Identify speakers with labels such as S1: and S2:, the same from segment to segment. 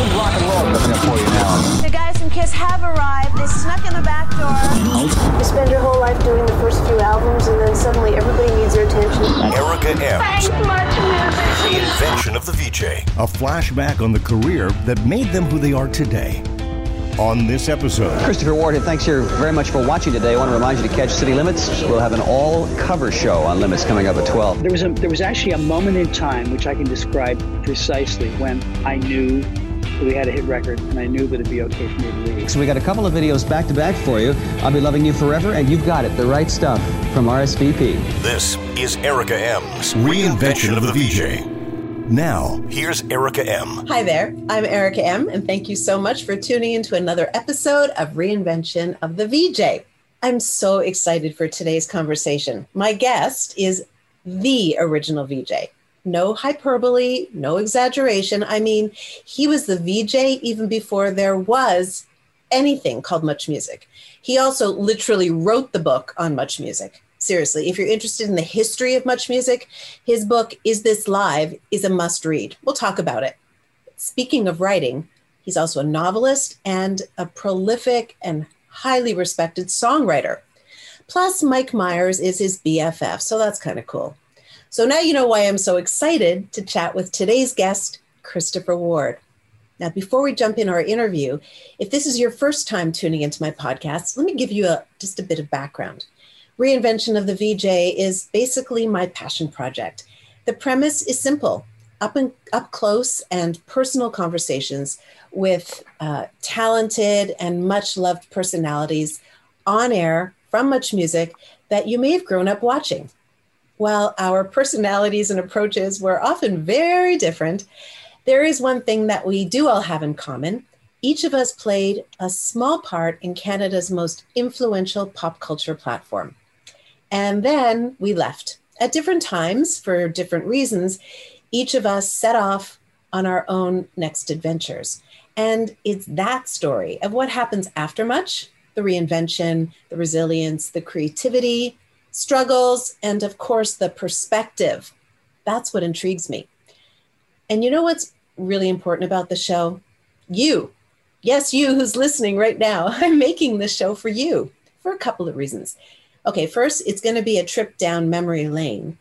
S1: good rock and roll coming up for you now.
S2: The guys from Kiss have arrived. They snuck in the back door. You spend your whole life doing the first few albums, and then suddenly everybody needs your attention.
S3: Erica M.
S2: Thanks much music.
S3: Reinvention of the VJ.
S4: A flashback on the career that made them who they are today. On this episode,
S5: Christopher Ward, and thanks here very much for watching today. I want to remind you to catch City Limits. We'll have an all-cover show on Limits coming up at 12.
S6: There was a there was actually a moment in time which I can describe precisely when I knew that we had a hit record and I knew that it'd be okay for me to leave.
S5: So we got a couple of videos back to back for you. I'll be loving you forever, and you've got it, the right stuff from RSVP.
S3: This is Erica Ehm's Reinvention of the VJ.
S4: now,
S3: Here's Erica M.
S7: Hi there, I'm Erica M, and thank you so much for tuning into another episode of Reinvention of the VJ. I'm so excited for today's conversation. My guest is the original VJ. No hyperbole, no exaggeration. I mean, he was the VJ even before there was anything called Much Music. He also literally wrote the book on Much Music. Seriously, if you're interested in the history of Much Music, his book, Is This Live, is a must read. We'll talk about it. Speaking of writing, he's also a novelist and a prolific and highly respected songwriter. Plus, Mike Myers is his BFF, so that's kind of cool. So now you know why I'm so excited to chat with today's guest, Christopher Ward. Now, before we jump in our interview, if this is your first time tuning into my podcast, let me give you a, just a bit of background. Reinvention of the VJ is basically my passion project. The premise is simple up and up close and personal conversations with uh, talented and much loved personalities on air from much music that you may have grown up watching. While our personalities and approaches were often very different, there is one thing that we do all have in common. Each of us played a small part in Canada's most influential pop culture platform. And then we left at different times for different reasons. Each of us set off on our own next adventures. And it's that story of what happens after much the reinvention, the resilience, the creativity, struggles, and of course, the perspective. That's what intrigues me. And you know what's really important about the show? You. Yes, you who's listening right now. I'm making this show for you for a couple of reasons. Okay, first, it's going to be a trip down memory lane,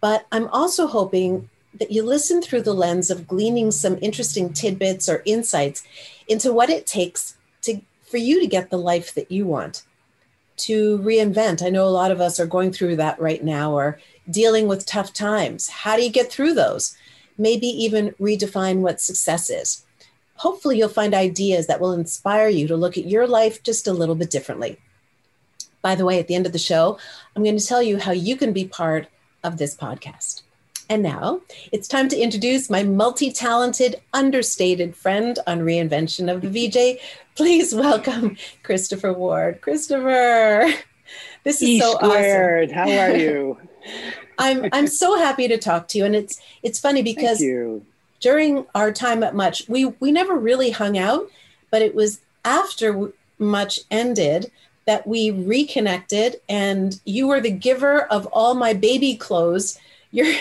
S7: but I'm also hoping that you listen through the lens of gleaning some interesting tidbits or insights into what it takes to for you to get the life that you want to reinvent. I know a lot of us are going through that right now or dealing with tough times. How do you get through those? Maybe even redefine what success is. Hopefully, you'll find ideas that will inspire you to look at your life just a little bit differently. By the way, at the end of the show, I'm going to tell you how you can be part of this podcast. And now it's time to introduce my multi talented, understated friend on reinvention of the VJ. Please welcome Christopher Ward. Christopher, this is
S6: E
S7: so
S6: squared.
S7: awesome.
S6: How are you?
S7: I'm I'm so happy to talk to you, and it's it's funny because during our time at Much, we we never really hung out, but it was after Much ended that we reconnected, and you were the giver of all my baby clothes. Your,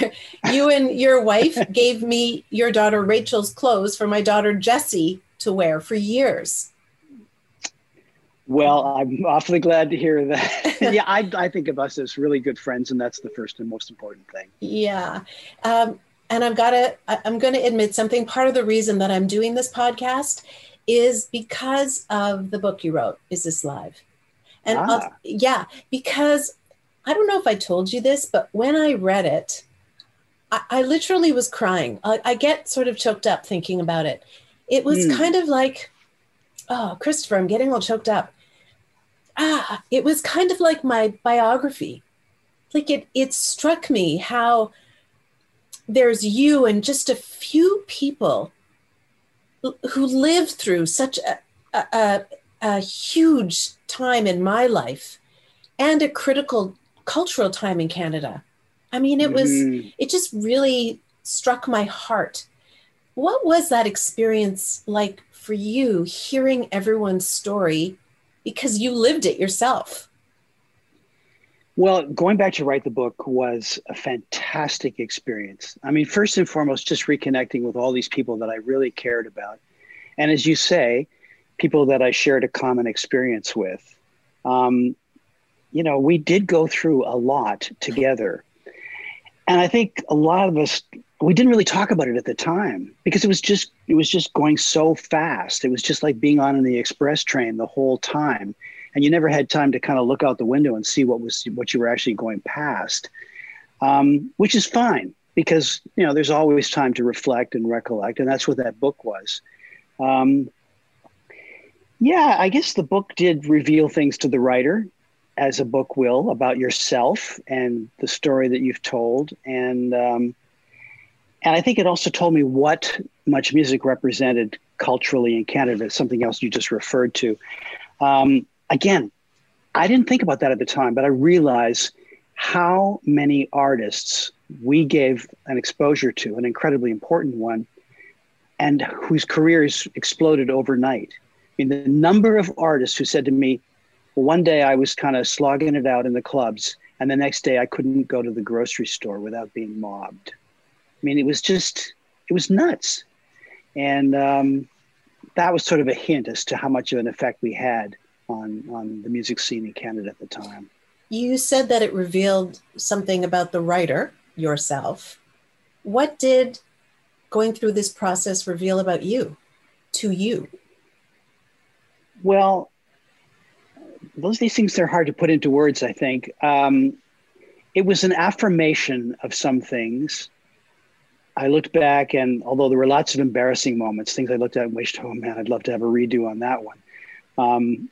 S7: you and your wife gave me your daughter Rachel's clothes for my daughter Jessie to wear for years.
S6: Well, I'm awfully glad to hear that. yeah, I, I think of us as really good friends, and that's the first and most important thing.
S7: Yeah. Um, and I've got to, I'm going to admit something. Part of the reason that I'm doing this podcast is because of the book you wrote, Is This Live? And I'll-
S6: Ah.
S7: yeah, because I don't know if I told you this, but when I read it, I, I literally was crying. I, I get sort of choked up thinking about it. It was
S6: Hmm.
S7: kind of like, oh, Christopher, I'm getting all choked up. Ah, it was kind of like my biography. Like it, it struck me how there's you and just a few people who- who lived through such a, a, a, a huge time in my life and a critical cultural time in Canada. I mean, it was,
S6: Mhm.
S7: it just really struck my heart. What was that experience like for you, hearing everyone's story because you lived it yourself?
S6: Well, going back to write the book was a fantastic experience. I mean, first and foremost, just reconnecting with all these people that I really cared about. And as you say, people that I shared a common experience with. Um, you know, we did go through a lot together. And I think a lot of us we didn't really talk about it at the time because it was just it was just going so fast. It was just like being on the express train the whole time. And you never had time to kind of look out the window and see what was what you were actually going past. Um, which is fine because you know there's always time to reflect and recollect, and that's what that book was. Um, yeah, I guess the book did reveal things to the writer, as a book will, about yourself and the story that you've told, and um, and I think it also told me what much music represented culturally in Canada. Something else you just referred to. Um, again, I didn't think about that at the time, but I realize how many artists we gave an exposure to, an incredibly important one, and whose careers exploded overnight. I mean, the number of artists who said to me, well, one day I was kind of slogging it out in the clubs, and the next day I couldn't go to the grocery store without being mobbed. I mean, it was just, it was nuts. And um, that was sort of a hint as to how much of an effect we had on, on the music scene in Canada at the time.
S7: You said that it revealed something about the writer, yourself. What did going through this process reveal about you, to you?
S6: Well, those these things are hard to put into words. I think um, it was an affirmation of some things. I looked back, and although there were lots of embarrassing moments, things I looked at and wished, oh man, I'd love to have a redo on that one. Um,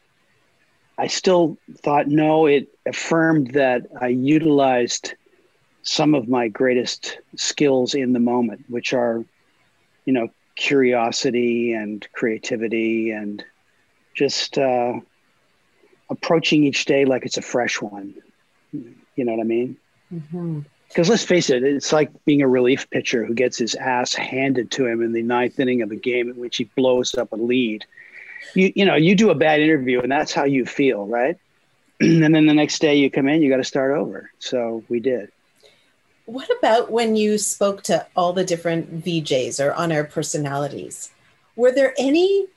S6: I still thought, no, it affirmed that I utilized some of my greatest skills in the moment, which are, you know, curiosity and creativity and just uh, approaching each day like it's a fresh one. You know what I mean? Because mm-hmm. let's face it, it's like being a relief pitcher who gets his ass handed to him in the ninth inning of a game in which he blows up a lead. You, you know, you do a bad interview and that's how you feel, right? and then the next day you come in, you got to start over. So we did.
S7: What about when you spoke to all the different VJs or on air personalities? Were there any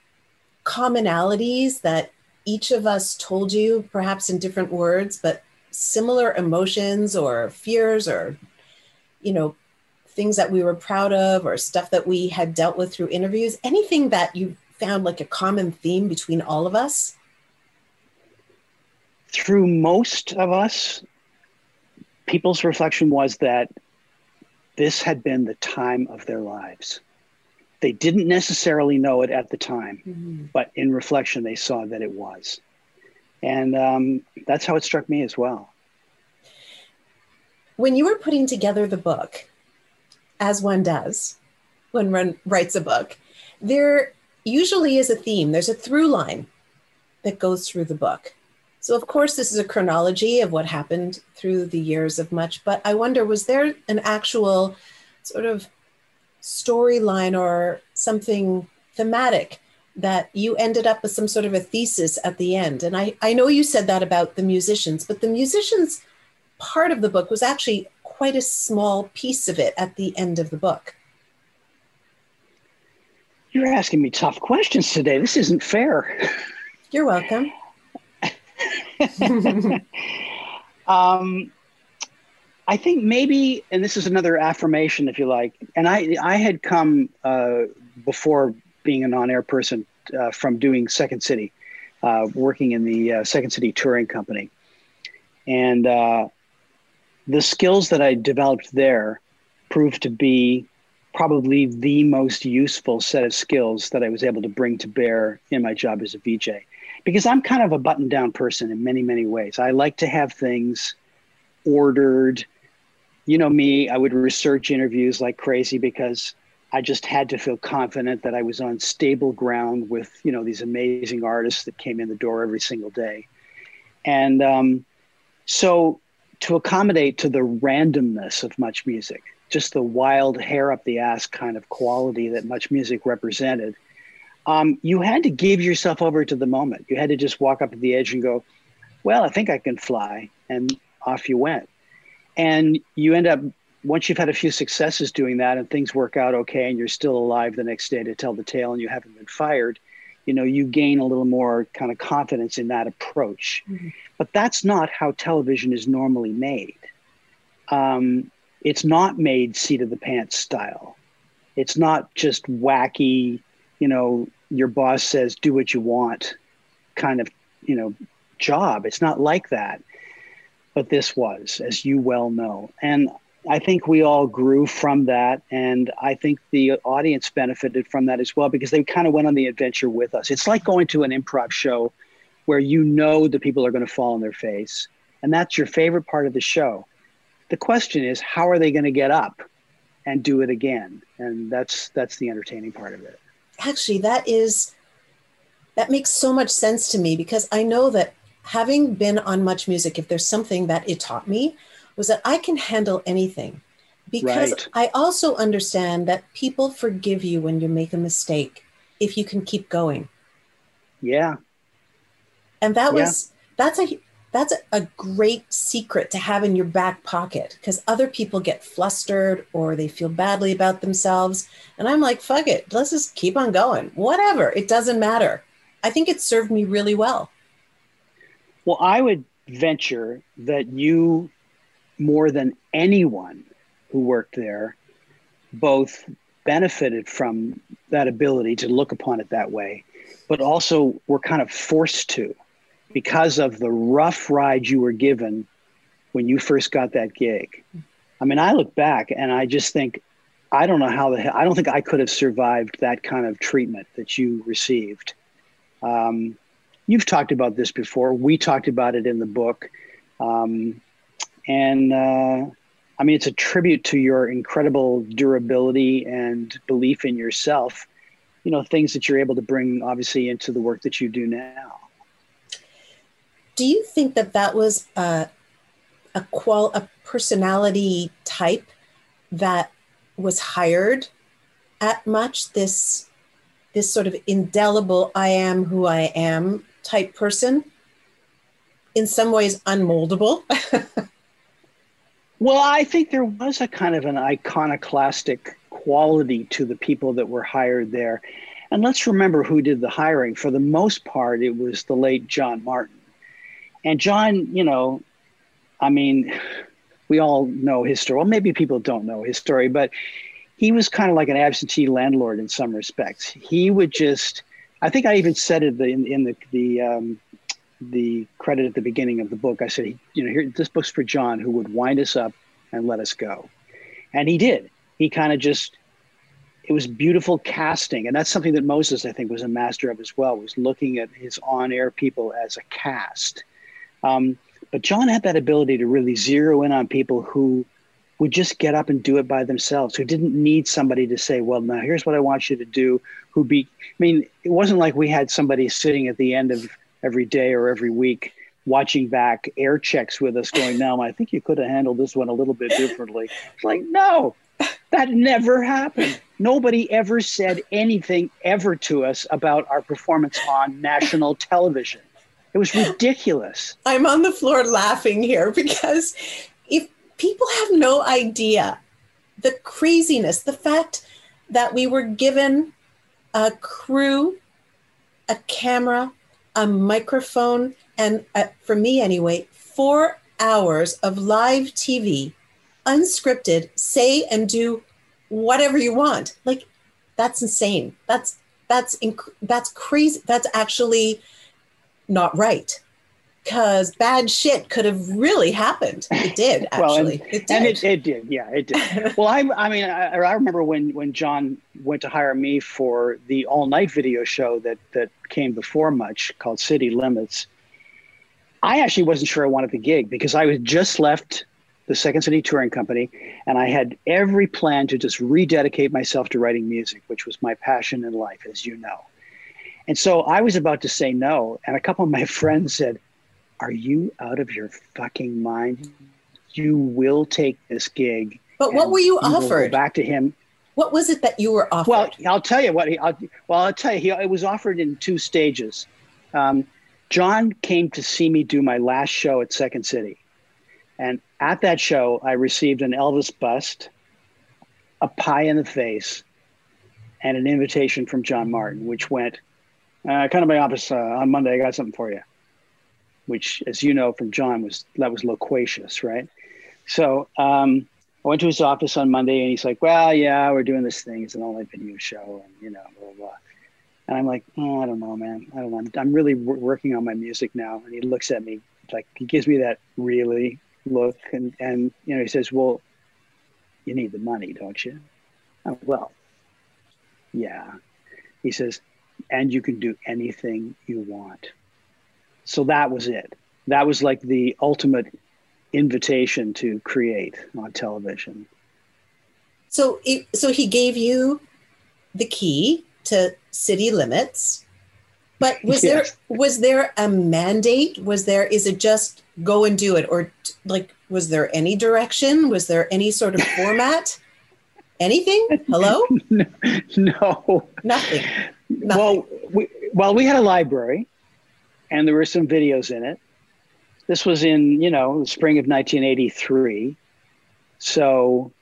S7: commonalities that each of us told you, perhaps in different words, but similar emotions or fears or, you know, things that we were proud of or stuff that we had dealt with through interviews? Anything that you found like a common theme between all of us?
S6: Through most of us, people's reflection was that this had been the time of their lives. They didn't necessarily know it at the time, mm-hmm. but in reflection, they saw that it was. And um, that's how it struck me as well.
S7: When you were putting together the book, as one does when one writes a book, there usually is a theme, there's a through line that goes through the book. So, of course, this is a chronology of what happened through the years of much, but I wonder was there an actual sort of storyline or something thematic that you ended up with some sort of a thesis at the end? And I, I know you said that about the musicians, but the musicians part of the book was actually quite a small piece of it at the end of the book.
S6: You're asking me tough questions today. This isn't fair.
S7: You're welcome.
S6: um, I think maybe, and this is another affirmation, if you like. And I, I had come uh, before being an on-air person uh, from doing Second City, uh, working in the uh, Second City touring company, and uh, the skills that I developed there proved to be probably the most useful set of skills that I was able to bring to bear in my job as a VJ because I'm kind of a button down person in many, many ways. I like to have things ordered. You know me, I would research interviews like crazy because I just had to feel confident that I was on stable ground with, you know, these amazing artists that came in the door every single day. And um, so to accommodate to the randomness of much music, just the wild hair up the ass kind of quality that much music represented, um, you had to give yourself over to the moment. You had to just walk up to the edge and go, well, I think I can fly. And off you went. And you end up once you've had a few successes doing that and things work out okay and you're still alive the next day to tell the tale and you haven't been fired, you know, you gain a little more kind of confidence in that approach. Mm-hmm. But that's not how television is normally made. Um, it's not made seat of the pants style. It's not just wacky, you know, your boss says do what you want kind of, you know, job. It's not like that. But this was, as you well know. And I think we all grew from that. And I think the audience benefited from that as well because they kind of went on the adventure with us. It's like going to an improv show where you know the people are going to fall on their face. And that's your favorite part of the show. The question is, how are they going to get up and do it again? And that's that's the entertaining part of it.
S7: Actually, that is that makes so much sense to me because I know that having been on Much Music, if there's something that it taught me, was that I can handle anything because right. I also understand that people forgive you when you make a mistake if you can keep going.
S6: Yeah.
S7: And that was that's a that's a great secret to have in your back pocket because other people get flustered or they feel badly about themselves and I'm like fuck it let's just keep on going whatever it doesn't matter I think it served me really well
S6: well I would venture that you more than anyone who worked there, both benefited from that ability to look upon it that way, but also were kind of forced to because of the rough ride you were given when you first got that gig. I mean, I look back and I just think, I don't know how the hell, I don't think I could have survived that kind of treatment that you received. Um, you've talked about this before. We talked about it in the book. Um, and uh, I mean, it's a tribute to your incredible durability and belief in yourself. You know, things that you're able to bring obviously into the work that you do now.
S7: Do you think that that was a a qual a personality type that was hired at much this this sort of indelible I am who I am type person? In some ways, unmoldable.
S6: Well, I think there was a kind of an iconoclastic quality to the people that were hired there. And let's remember who did the hiring. For the most part, it was the late John Martin. And John, you know, I mean, we all know his story. Well, maybe people don't know his story, but he was kind of like an absentee landlord in some respects. He would just, I think I even said it in, in the, the um, the credit at the beginning of the book. I said, you know, here this book's for John, who would wind us up and let us go, and he did. He kind of just. It was beautiful casting, and that's something that Moses, I think, was a master of as well. Was looking at his on-air people as a cast. Um, but John had that ability to really zero in on people who would just get up and do it by themselves, who didn't need somebody to say, well, now here's what I want you to do. Who be, I mean, it wasn't like we had somebody sitting at the end of every day or every week watching back air checks with us going now i think you could have handled this one a little bit differently. It's like no that never happened. Nobody ever said anything ever to us about our performance on national television. It was ridiculous.
S7: I'm on the floor laughing here because if people have no idea the craziness the fact that we were given a crew a camera a microphone, and uh, for me anyway, four hours of live TV, unscripted, say and do whatever you want. Like that's insane. That's that's inc- that's crazy. That's actually not right because bad shit could have really happened. It did actually. well, and, it did.
S6: And it, it, did. Yeah, it did. well, I, I mean, I, I, remember when when John went to hire me for the all night video show that that came before much called City Limits. I actually wasn't sure I wanted the gig because I was just left the Second City Touring Company, and I had every plan to just rededicate myself to writing music, which was my passion in life, as you know. And so I was about to say no, and a couple of my friends said, are you out of your fucking mind? You will take this gig.
S7: But what were you, offered?
S6: back to him.
S7: What was it that you were offered?
S6: Well, I'll tell you what. He, I'll, well, I'll tell you. He, it was offered in two stages. Um, John came to see me do my last show at Second City, And at that show, I received an Elvis bust, a pie in the face, and an invitation from John Martin, which went, uh, "Come to my office uh, on Monday. I got something for you." Which, as you know from John, was that was loquacious, right? So um, I went to his office on Monday, and he's like, "Well, yeah, we're doing this thing. It's an online video show, and you know, blah blah." blah. And I'm like, "Oh, I don't know, man. I don't know. I'm, really w- working on my music now." And he looks at me like he gives me that really look, and and you know, he says, "Well, you need the money, don't you?" I'm like, well, yeah. He says, and you can do anything you want. So that was it. That was like the ultimate invitation to create on television.
S7: So, it, so he gave you the key to city limits, but was
S6: Yes.
S7: there was there a mandate? Was there is it just go and do it, or like was there any direction? Was there any sort of format? Anything? Hello?
S6: no.
S7: Nothing. Nothing.
S6: Well, we, well, we had a library, and there were some videos in it. This was in you know the spring of 1983, so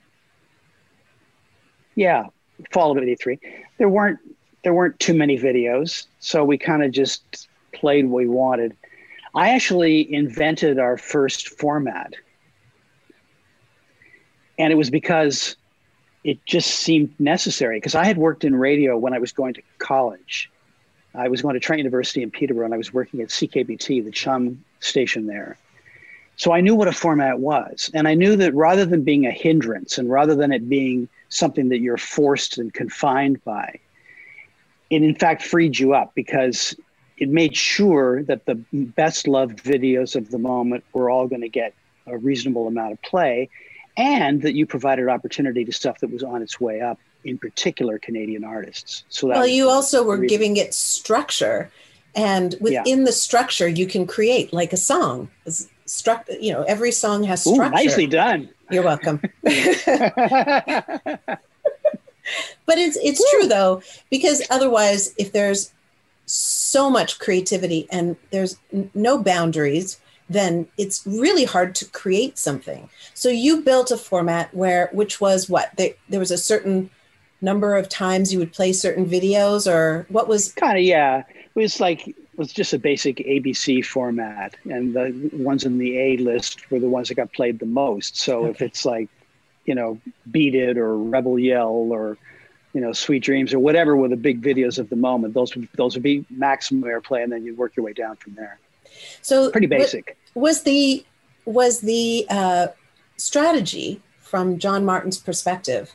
S6: yeah, fall of '83. There weren't there weren't too many videos, so we kind of just played what we wanted. I actually invented our first format, and it was because it just seemed necessary because I had worked in radio when I was going to college. I was going to Trent University in Peterborough and I was working at CKPT, the chum station there. So I knew what a format was. And I knew that rather than being a hindrance and rather than it being something that you're forced and confined by, it in fact freed you up because it made sure that the best loved videos of the moment were all going to get a reasonable amount of play and that you provided opportunity to stuff that was on its way up, in particular Canadian artists. So that
S7: well, you also were
S6: reason.
S7: giving it structure, and within the structure, you can create like a song. Struct, you know, every song has
S6: Ooh,
S7: structure.
S6: nicely done.
S7: You're welcome. But it's it's true though, because otherwise, if there's so much creativity and there's n- no boundaries, then it's really hard to create something. So you built a format where, which was what there, there was a certain number of times you would play certain videos, or what was
S6: kind of yeah. It was like it was just a basic abc format and the ones in the a list were the ones that got played the most. So if it's like you know beat it or rebel yell or you know sweet dreams or whatever were the big videos of the moment those would those would be maximum airplay and then you'd work your way down from there.
S7: So
S6: pretty basic.
S7: was the was the uh, strategy from John Martin's perspective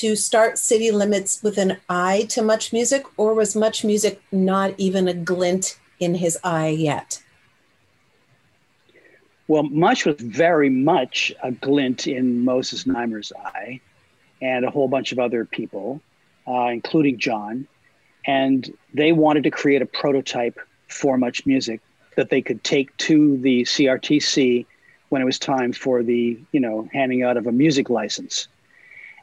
S7: to start city limits with an eye to much music, or was much music not even a glint in his eye yet?
S6: Well, much was very much a glint in Moses Znaimer's eye and a whole bunch of other people, uh, including John. And they wanted to create a prototype for much music that they could take to the CRTC when it was time for the, you know, handing out of a music license.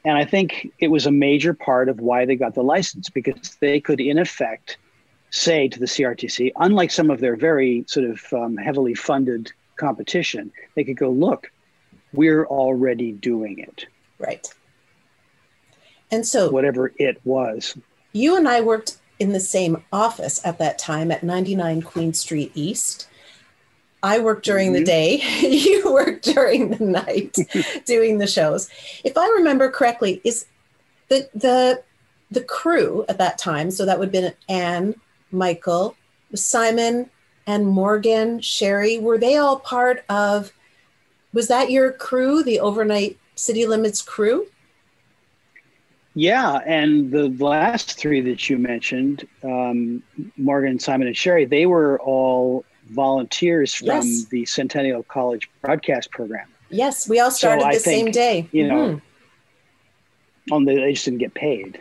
S6: And I think it was a major part of why they got the license because they could, in effect, say to the CRTC, unlike some of their very sort of um, heavily funded competition, they could go, look, we're already doing it,
S7: Right. And so
S6: whatever it was.
S7: you and I worked in the same office at that time at 99 Queen Street East. I worked during the
S6: Mhm.
S7: day, you worked during the night doing the shows. If I remember correctly, is the the the crew at that time, so that would have been Anne, Michael, Simon, and Morgan, Sherry, were they all part of was that your crew, the overnight city limits crew?
S6: Yeah, and the last three that you mentioned, um, Morgan, Simon, and Sherry, they were all volunteers from
S7: Yes.
S6: the Centennial College broadcast program.
S7: Yes, we all started
S6: I
S7: the same day.
S6: You know,
S7: Mhm.
S6: only they just didn't get paid.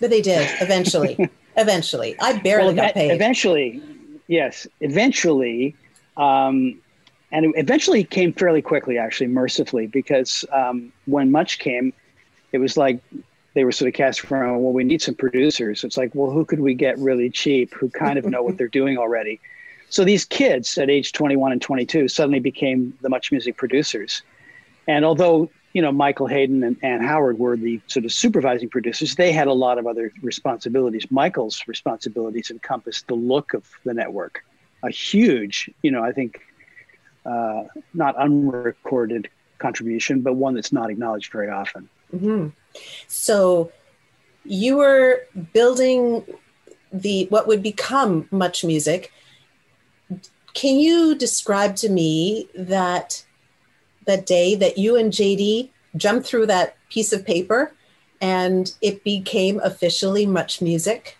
S7: But they did eventually. eventually. I barely
S6: Well,
S7: got paid.
S6: Eventually, yes, eventually, um, and it eventually came fairly quickly, actually, mercifully, because um, when Much came, it was like they were sort of cast around, well, we need some producers. It's like, well, who could we get really cheap who kind of know what they're doing already? So these kids at age 21 and 22 suddenly became the Much Music producers. And although, you know, Michael Hayden and Ann Howard were the sort of supervising producers, they had a lot of other responsibilities. Michael's responsibilities encompassed the look of the network, a huge, you know, I think, uh, not unrecorded contribution, but one that's not acknowledged very often.
S7: Mm-hmm. So you were building the what would become much music can you describe to me that that day that you and jd jumped through that piece of paper and it became officially much music?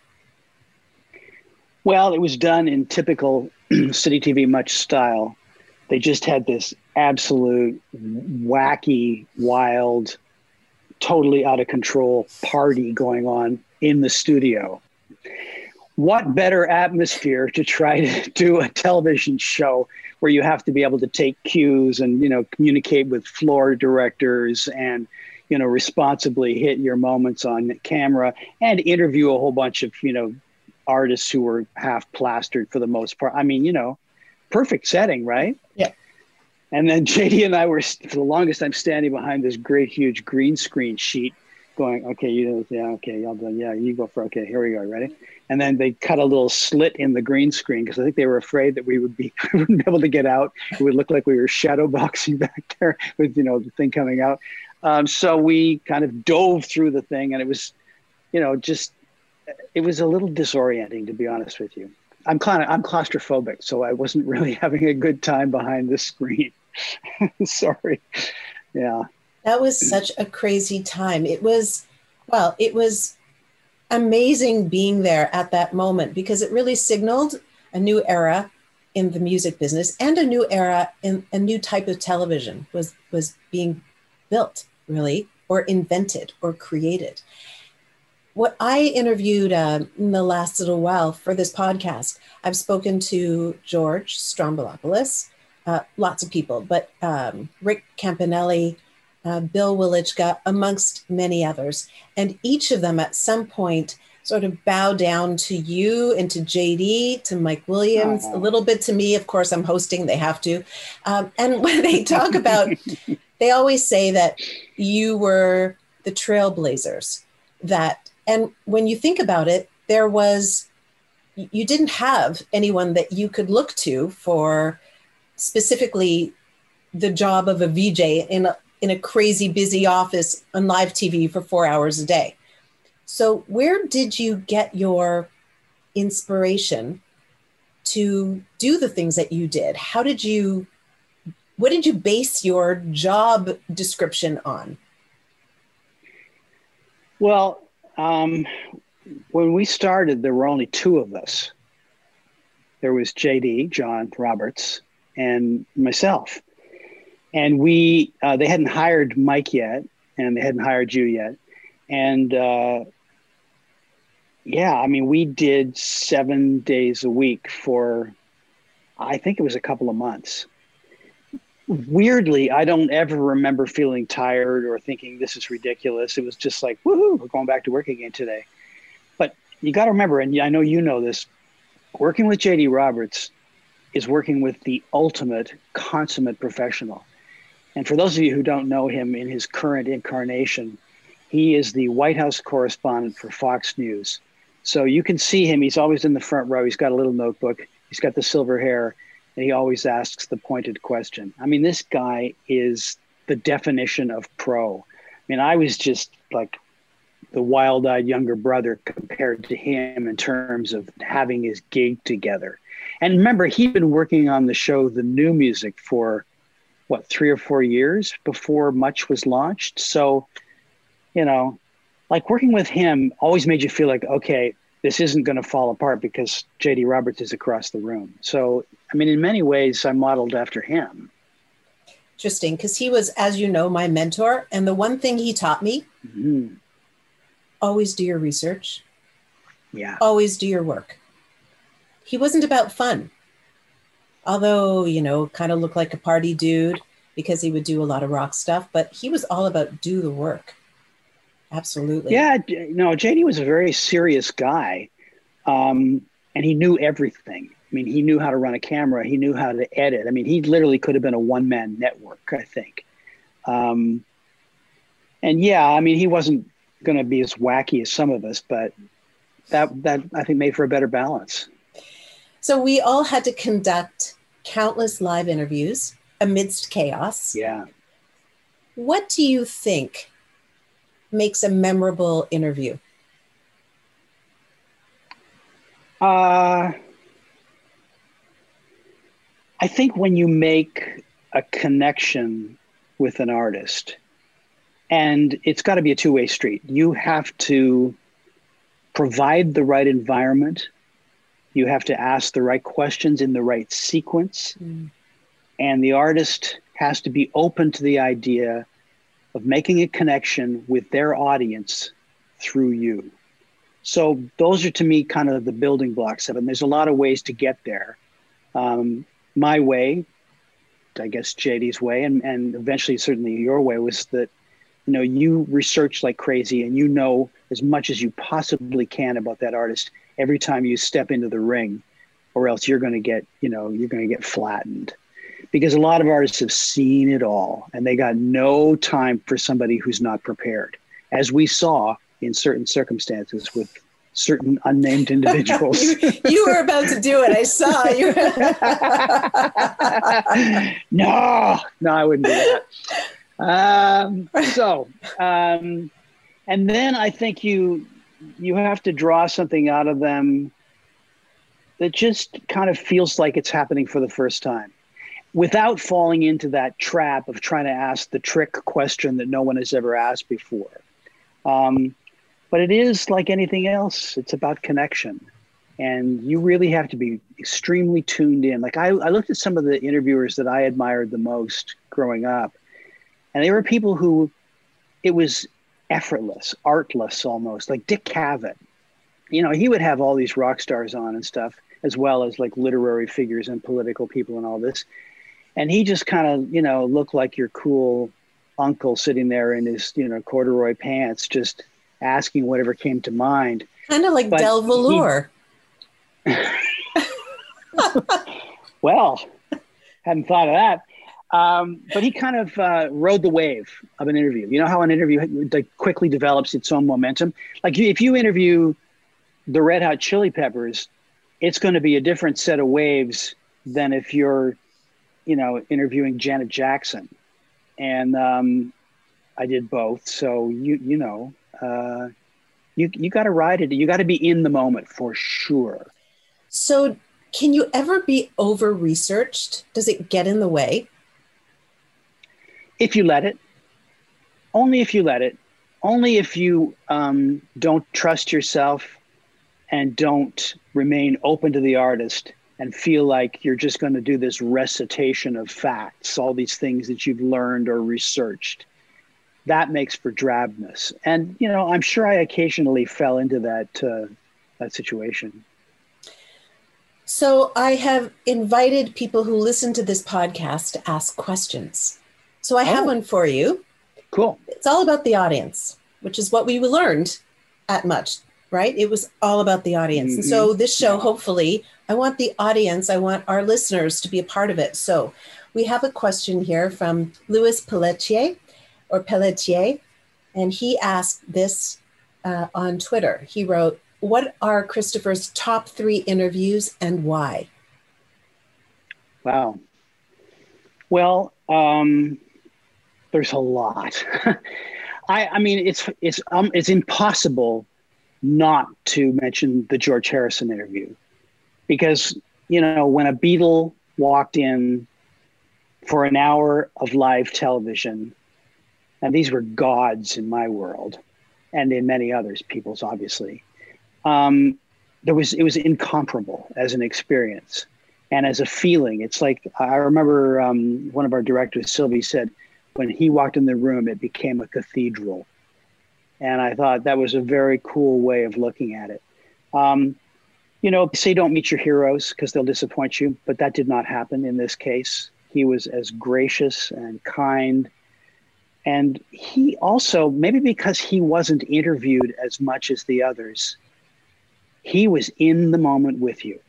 S6: Well it was done in typical city tv much style. They just had this absolute wacky wild totally out of control party going on in the studio what better atmosphere to try to do a television show where you have to be able to take cues and you know communicate with floor directors and you know responsibly hit your moments on camera and interview a whole bunch of you know artists who were half plastered for the most part. I mean you know perfect setting right?
S7: Yeah.
S6: And then jd and i were for the longest time standing behind this great huge green screen sheet going okay you know yeah okay y'all done yeah you go for okay here we go ready and then they cut a little slit in the green screen because I think they were afraid that we would be wouldn't be able to get out. It would look like we were shadow boxing back there with you know the thing coming out. Um, so we kind of dove through the thing, and it was, you know, just it was a little disorienting to be honest with you. I'm kind of I'm claustrophobic, so I wasn't really having a good time behind the screen. Sorry. Yeah.
S7: That was such a crazy time. It was, well, it was amazing being there at that moment because it really signaled a new era in the music business and a new era in a new type of television was was being built really or invented or created what i interviewed uh, in the last little while for this podcast i've spoken to george stroumboulopoulos uh, lots of people but um, rick campanelli uh, Bill Welychka, amongst many others. And each of them at some point sort of bow down to you and to JD, to Mike Williams, a little bit to me. Of course, I'm hosting, they have to. Um, and when they talk about, they always say that you were the trailblazers. That, and when you think about it, there was, you didn't have anyone that you could look to for specifically the job of a VJ in a, in a crazy busy office on live TV for four hours a day. So, where did you get your inspiration to do the things that you did? How did you, what did you base your job description on?
S6: Well, um, when we started, there were only two of us. There was JD, John Roberts, and myself and we uh, they hadn't hired Mike yet, and they hadn't hired you yet, and uh, yeah, I mean, we did seven days a week for, I think it was a couple of months. Weirdly, I don't ever remember feeling tired or thinking this is ridiculous. It was just like, woohoo, we're going back to work again today. But you got to remember, and I know you know this, working with JD Roberts is working with the ultimate consummate professional. And for those of you who don't know him in his current incarnation, he is the White House correspondent for Fox News. So you can see him. He's always in the front row. He's got a little notebook. He's got the silver hair, and he always asks the pointed question. I mean, this guy is the definition of pro. I mean, I was just like the wild eyed younger brother compared to him in terms of having his gig together. And remember, he'd been working on the show The New Music for what three or four years before much was launched. So you know like working with him always made you feel like okay this isn't going to fall apart because jd roberts is across the room. So i mean in many ways i modeled after him.
S7: Interesting because he was as you know my mentor and the one thing he taught me mm-hmm. always do your research.
S6: Yeah.
S7: Always do your work. He wasn't about fun although you know kind of looked like a party dude because he would do a lot of rock stuff but he was all about do the work absolutely
S6: yeah no jd was a very serious guy um, and he knew everything I mean, he knew how to run a camera. He knew how to edit. I mean, he literally could have been a one man network, I think. Um, and yeah, I mean, he wasn't going to be as wacky as some of us, but that that I think made for a better balance.
S7: So we all had to conduct countless live interviews amidst chaos.
S6: Yeah.
S7: What do you think makes a memorable interview?
S6: Uh, I think when you make a connection with an artist, and it's got to be a two way street, you have to provide the right environment, you have to ask the right questions in the right sequence, mm. and the artist has to be open to the idea of making a connection with their audience through you. So those are to me kind of the building blocks of it. And there's a lot of ways to get there. Um, my way, I guess JD's way, and, and eventually certainly your way was that, you know, you research like crazy and you know as much as you possibly can about that artist every time you step into the ring, or else you're going to get, you know, you're going to get flattened. Because a lot of artists have seen it all and they got no time for somebody who's not prepared. As we saw in certain circumstances with certain unnamed individuals.
S7: you, you, were about to do it. I saw you.
S6: no, no, I wouldn't do that. Um, so, um, and then I think you you have to draw something out of them that just kind of feels like it's happening for the first time without falling into that trap of trying to ask the trick question that no one has ever asked before. Um, but it is like anything else, it's about connection. And you really have to be extremely tuned in. Like I, I looked at some of the interviewers that I admired the most growing up, and they were people who it was effortless, artless almost, like Dick Cavett. You know, he would have all these rock stars on and stuff, as well as like literary figures and political people and all this. And he just kind of, you know, looked like your cool uncle sitting there in his, you know, corduroy pants, just asking whatever came to mind.
S7: Kind of like but Del Velour.
S6: He, well, hadn't thought of that. Um, but he kind of uh, rode the wave of an interview. You know how an interview like, quickly develops its own momentum. Like if you interview the Red Hot Chili Peppers, it's going to be a different set of waves than if you're, you know, interviewing Janet Jackson. And um, I did both, so you you know, uh, you you got to ride it. You got to be in the moment for sure.
S7: So, can you ever be over researched? Does it get in the way?
S6: If you let it, only if you let it, only if you um, don't trust yourself and don't remain open to the artist and feel like you're just going to do this recitation of facts, all these things that you've learned or researched that makes for drabness. And you know, I'm sure I occasionally fell into that uh, that situation.
S7: So I have invited people who listen to this podcast to ask questions. So I have oh. one for you.
S6: Cool.
S7: It's all about the audience, which is what we learned at Much, right? It was all about the audience. Mm-hmm. And so mm-hmm. this show, hopefully, I want the audience, I want our listeners to be a part of it. So we have a question here from Louis Pelletier or Pelletier, and he asked this uh, on Twitter. He wrote, What are Christopher's top three interviews and why?
S6: Wow. Well, um, there's a lot. I, I mean, it's it's um, it's impossible not to mention the George Harrison interview because you know when a Beatle walked in for an hour of live television and these were gods in my world and in many others people's obviously um, there was it was incomparable as an experience and as a feeling it's like i remember um, one of our directors sylvie said when he walked in the room it became a cathedral. And i thought that was a very cool way of looking at it. Um, you know say don't meet your heroes because they'll disappoint you but that did not happen in this case. He was as gracious and kind. And he also, maybe because he wasn't interviewed as much as the others, he was in the moment with you.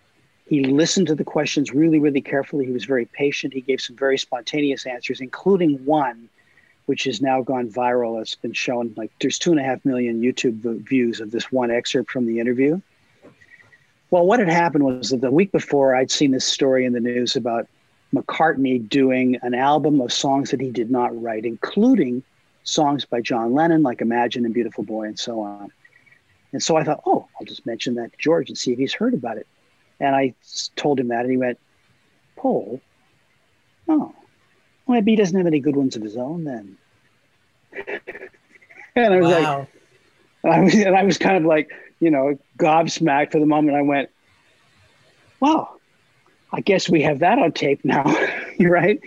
S6: He listened to the questions really, really carefully. He was very patient. He gave some very spontaneous answers, including one which has now gone viral. It's been shown like there's two and a half million YouTube views of this one excerpt from the interview. Well, what had happened was that the week before, I'd seen this story in the news about McCartney doing an album of songs that he did not write, including songs by John Lennon, like Imagine and Beautiful Boy, and so on. And so I thought, oh, I'll just mention that to George and see if he's heard about it. And I told him that, and he went, Paul, oh, well, maybe he doesn't have any good ones of his own then. and I was wow. like, I was, and I was kind of like, you know, gobsmacked for the moment. I went, wow, I guess we have that on tape now, right?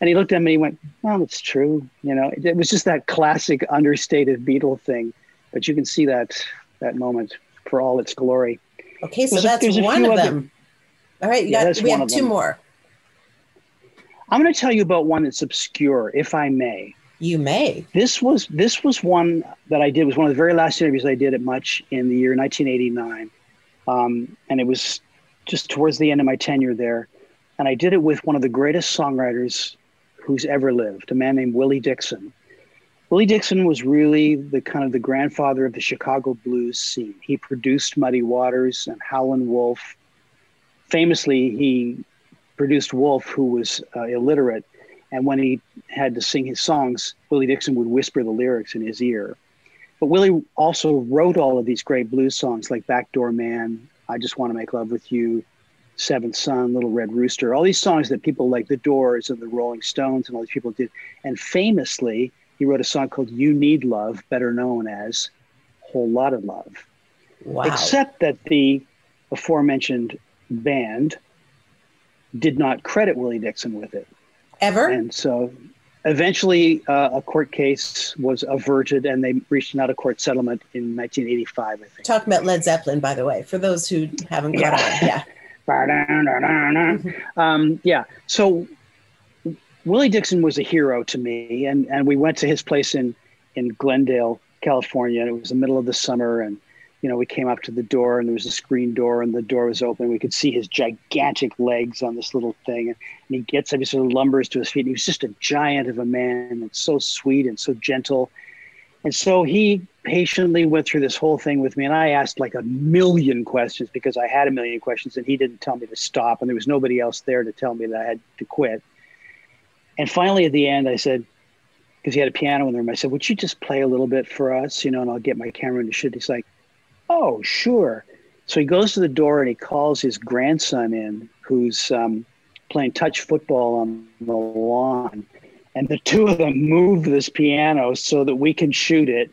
S6: And he looked at me and he went, well, it's true. You know, it, it was just that classic understated Beatle thing, but you can see that that moment for all its glory.
S7: Okay, so there's that's a, one of them. All right, yeah, got, we have two more.
S6: I'm going to tell you about one that's obscure, if I may.
S7: You may.
S6: This was this was one that I did. It was one of the very last interviews I did at Much in the year 1989, um, and it was just towards the end of my tenure there. And I did it with one of the greatest songwriters who's ever lived, a man named Willie Dixon. Willie Dixon was really the kind of the grandfather of the Chicago blues scene. He produced Muddy Waters and Howlin' Wolf. Famously, he produced Wolf, who was uh, illiterate and when he had to sing his songs, Willie Dixon would whisper the lyrics in his ear. But Willie also wrote all of these great blues songs like Backdoor Man, I Just Want to Make Love with You, Seventh Son, Little Red Rooster, all these songs that people like the Doors and the Rolling Stones and all these people did. And famously, he wrote a song called You Need Love, better known as Whole Lotta Love.
S7: Wow.
S6: Except that the aforementioned band did not credit Willie Dixon with it.
S7: Ever?
S6: And so eventually uh, a court case was averted and they reached an out of court settlement in 1985, I think.
S7: Talking about Led Zeppelin, by the way, for those who haven't caught yeah.
S6: on. Yeah. um, yeah. So Willie Dixon was a hero to me. And, and we went to his place in, in Glendale, California. And it was the middle of the summer. And you know, we came up to the door and there was a screen door and the door was open. We could see his gigantic legs on this little thing. And he gets up, he sort of lumbers to his feet. And he was just a giant of a man and so sweet and so gentle. And so he patiently went through this whole thing with me. And I asked like a million questions because I had a million questions and he didn't tell me to stop. And there was nobody else there to tell me that I had to quit. And finally, at the end, I said, because he had a piano in the room, I said, Would you just play a little bit for us? You know, and I'll get my camera and shoot. He's like, Oh, sure. So he goes to the door and he calls his grandson in, who's um, playing touch football on the lawn. And the two of them move this piano so that we can shoot it.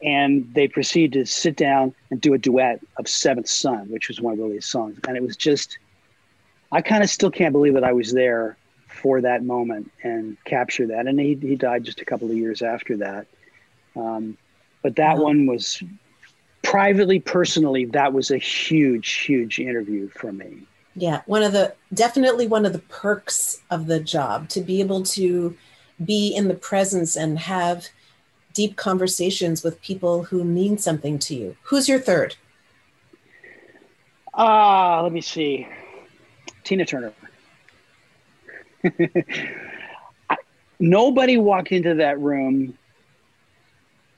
S6: And they proceed to sit down and do a duet of Seventh Son, which was one of Willie's songs. And it was just, I kind of still can't believe that I was there for that moment and capture that. And he, he died just a couple of years after that. Um, but that wow. one was privately, personally, that was a huge, huge interview for me.
S7: Yeah, one of the definitely one of the perks of the job to be able to be in the presence and have deep conversations with people who mean something to you. Who's your third?
S6: Ah, uh, let me see. Tina Turner. Nobody walked into that room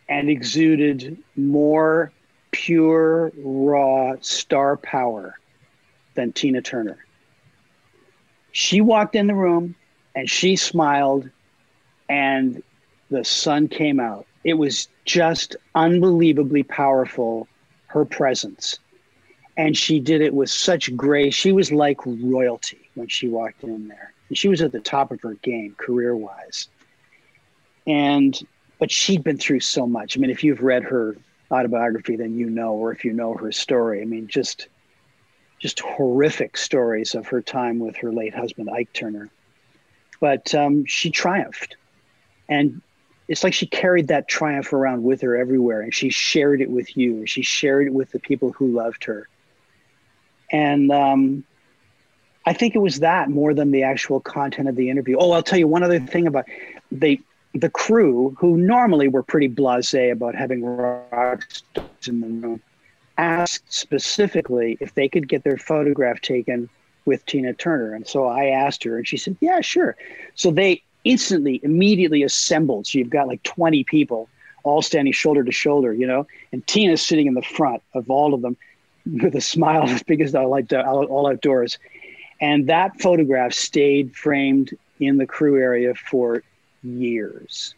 S6: and exuded more pure, raw star power than Tina Turner. She walked in the room and she smiled, and the sun came out. It was just unbelievably powerful, her presence. And she did it with such grace. She was like royalty when she walked in there. She was at the top of her game career wise. And, but she'd been through so much. I mean, if you've read her autobiography then you know, or if you know her story. I mean, just just horrific stories of her time with her late husband Ike Turner. But um, she triumphed, and it's like she carried that triumph around with her everywhere, and she shared it with you, and she shared it with the people who loved her. And um, I think it was that more than the actual content of the interview. Oh, I'll tell you one other thing about they the crew, who normally were pretty blasé about having rock stars in the room, asked specifically if they could get their photograph taken with Tina Turner. And so I asked her, and she said, Yeah, sure. So they instantly, immediately assembled. So you've got like 20 people all standing shoulder to shoulder, you know, and Tina's sitting in the front of all of them with a smile as big as all, all outdoors. And that photograph stayed framed in the crew area for years.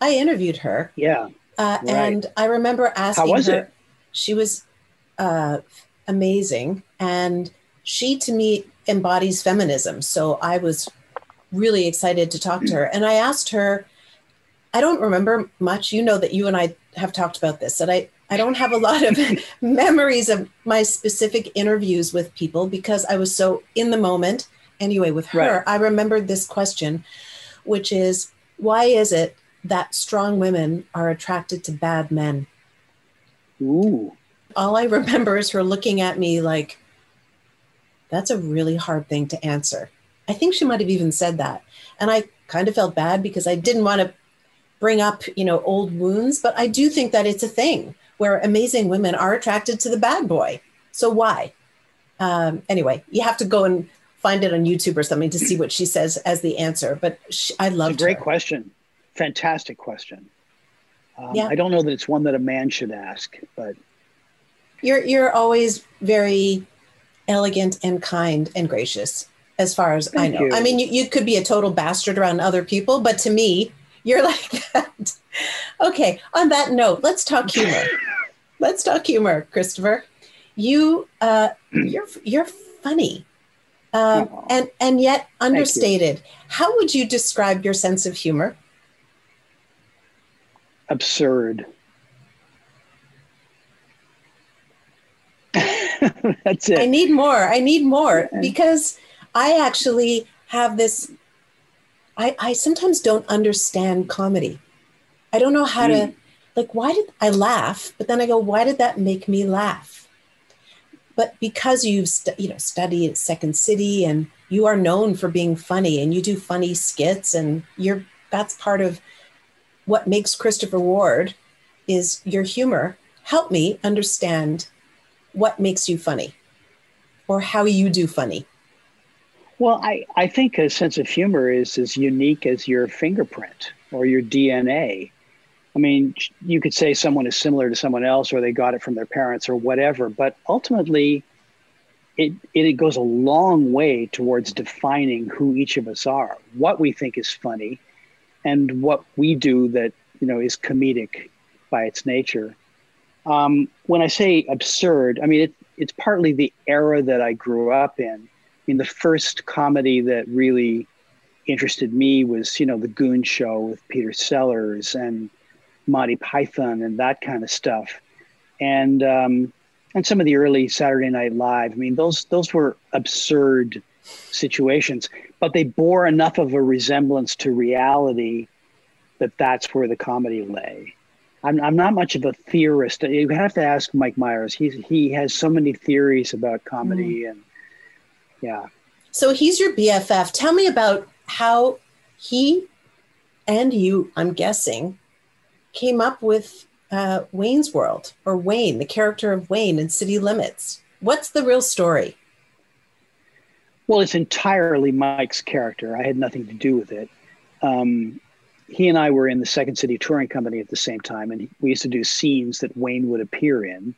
S7: I interviewed her.
S6: Yeah.
S7: Uh, right. And I remember asking
S6: How was
S7: her,
S6: it?
S7: she was uh, amazing. And she, to me, embodies feminism. So I was really excited to talk to her. And I asked her, I don't remember much. You know that you and I have talked about this, that I, I don't have a lot of memories of my specific interviews with people because I was so in the moment. Anyway, with her, right. I remembered this question, which is why is it that strong women are attracted to bad men?
S6: Ooh.
S7: All I remember is her looking at me like, that's a really hard thing to answer. I think she might have even said that. And I kind of felt bad because I didn't want to bring up, you know, old wounds, but I do think that it's a thing where amazing women are attracted to the bad boy. So why? Um, anyway, you have to go and find it on YouTube or something to see what she says as the answer. But she, I love. It.
S6: Great
S7: her.
S6: question, fantastic question. Um,
S7: yeah.
S6: I don't know that it's one that a man should ask, but
S7: you're you're always very elegant and kind and gracious, as far as
S6: Thank
S7: I know.
S6: you.
S7: I mean, you, you could be a total bastard around other people, but to me, you're like that. Okay. On that note, let's talk humor. let's talk humor, Christopher. You uh, you're you're funny. Um, and and yet understated. How would you describe your sense of humor?
S6: Absurd. That's it.
S7: I need more. I need more because I actually have this. I, I sometimes don't understand comedy. I don't know how mm. to, like, why did I laugh? But then I go, why did that make me laugh? But because you've you know studied Second City and you are known for being funny and you do funny skits and you're that's part of what makes Christopher Ward is your humor. Help me understand what makes you funny or how you do funny?
S6: Well, I, I think a sense of humor is as unique as your fingerprint or your DNA. I mean, you could say someone is similar to someone else or they got it from their parents or whatever, but ultimately, it, it goes a long way towards defining who each of us are, what we think is funny, and what we do that you know is comedic by its nature. Um, when I say absurd, I mean it, it's partly the era that I grew up in. I mean, the first comedy that really interested me was, you know, the Goon Show with Peter Sellers and Monty Python and that kind of stuff, and um, and some of the early Saturday Night Live. I mean, those those were absurd situations, but they bore enough of a resemblance to reality that that's where the comedy lay. I'm, I'm not much of a theorist. You have to ask Mike Myers. He's he has so many theories about comedy mm. and yeah.
S7: So he's your BFF. Tell me about how he and you, I'm guessing, came up with uh, Wayne's World or Wayne, the character of Wayne in City Limits. What's the real story?
S6: Well, it's entirely Mike's character. I had nothing to do with it. Um, he and I were in the Second City Touring Company at the same time, and we used to do scenes that Wayne would appear in.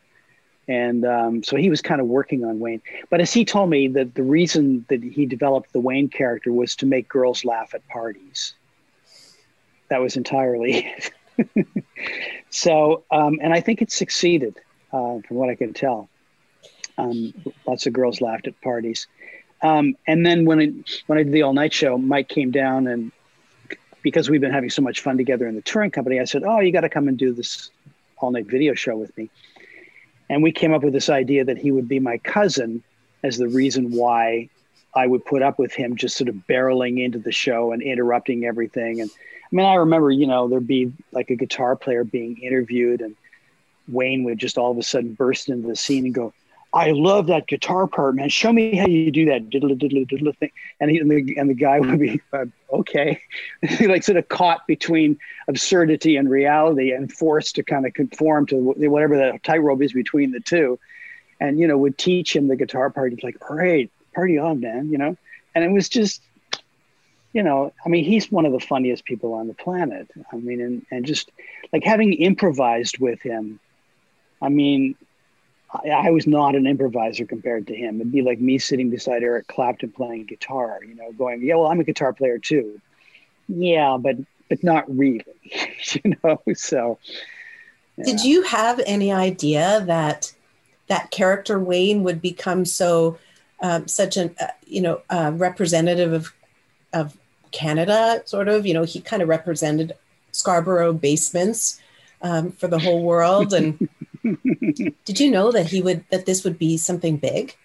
S6: And um, so he was kind of working on Wayne. But as he told me, that the reason that he developed the Wayne character was to make girls laugh at parties. That was entirely. so, um, and I think it succeeded, uh, from what I can tell. Um, lots of girls laughed at parties. Um, and then when it, when I did the all night show, Mike came down and because we've been having so much fun together in the touring company, I said, "Oh, you got to come and do this all night video show with me." And we came up with this idea that he would be my cousin as the reason why I would put up with him just sort of barreling into the show and interrupting everything. And I mean, I remember, you know, there'd be like a guitar player being interviewed, and Wayne would just all of a sudden burst into the scene and go, I love that guitar part, man. Show me how you do that diddle diddle diddle thing. And, he, and, the, and the guy would be, uh, okay. like sort of caught between absurdity and reality and forced to kind of conform to whatever the tightrope is between the two. And, you know, would teach him the guitar part. He's like, all right, party on, man, you know? And it was just, you know, I mean, he's one of the funniest people on the planet. I mean, and, and just like having improvised with him, I mean, I, I, was not an improviser compared to him. It'd be like me sitting beside Eric Clapton playing guitar, you know, going, yeah, well, I'm a guitar player too. Yeah, but but not really, you know. So,
S7: yeah. did you have any idea that that character Wayne would become so um, such an uh, you know uh, representative of of Canada? Sort of, you know, he kind of represented Scarborough basements um, for the whole world and. Did you know that he would that this would be something big?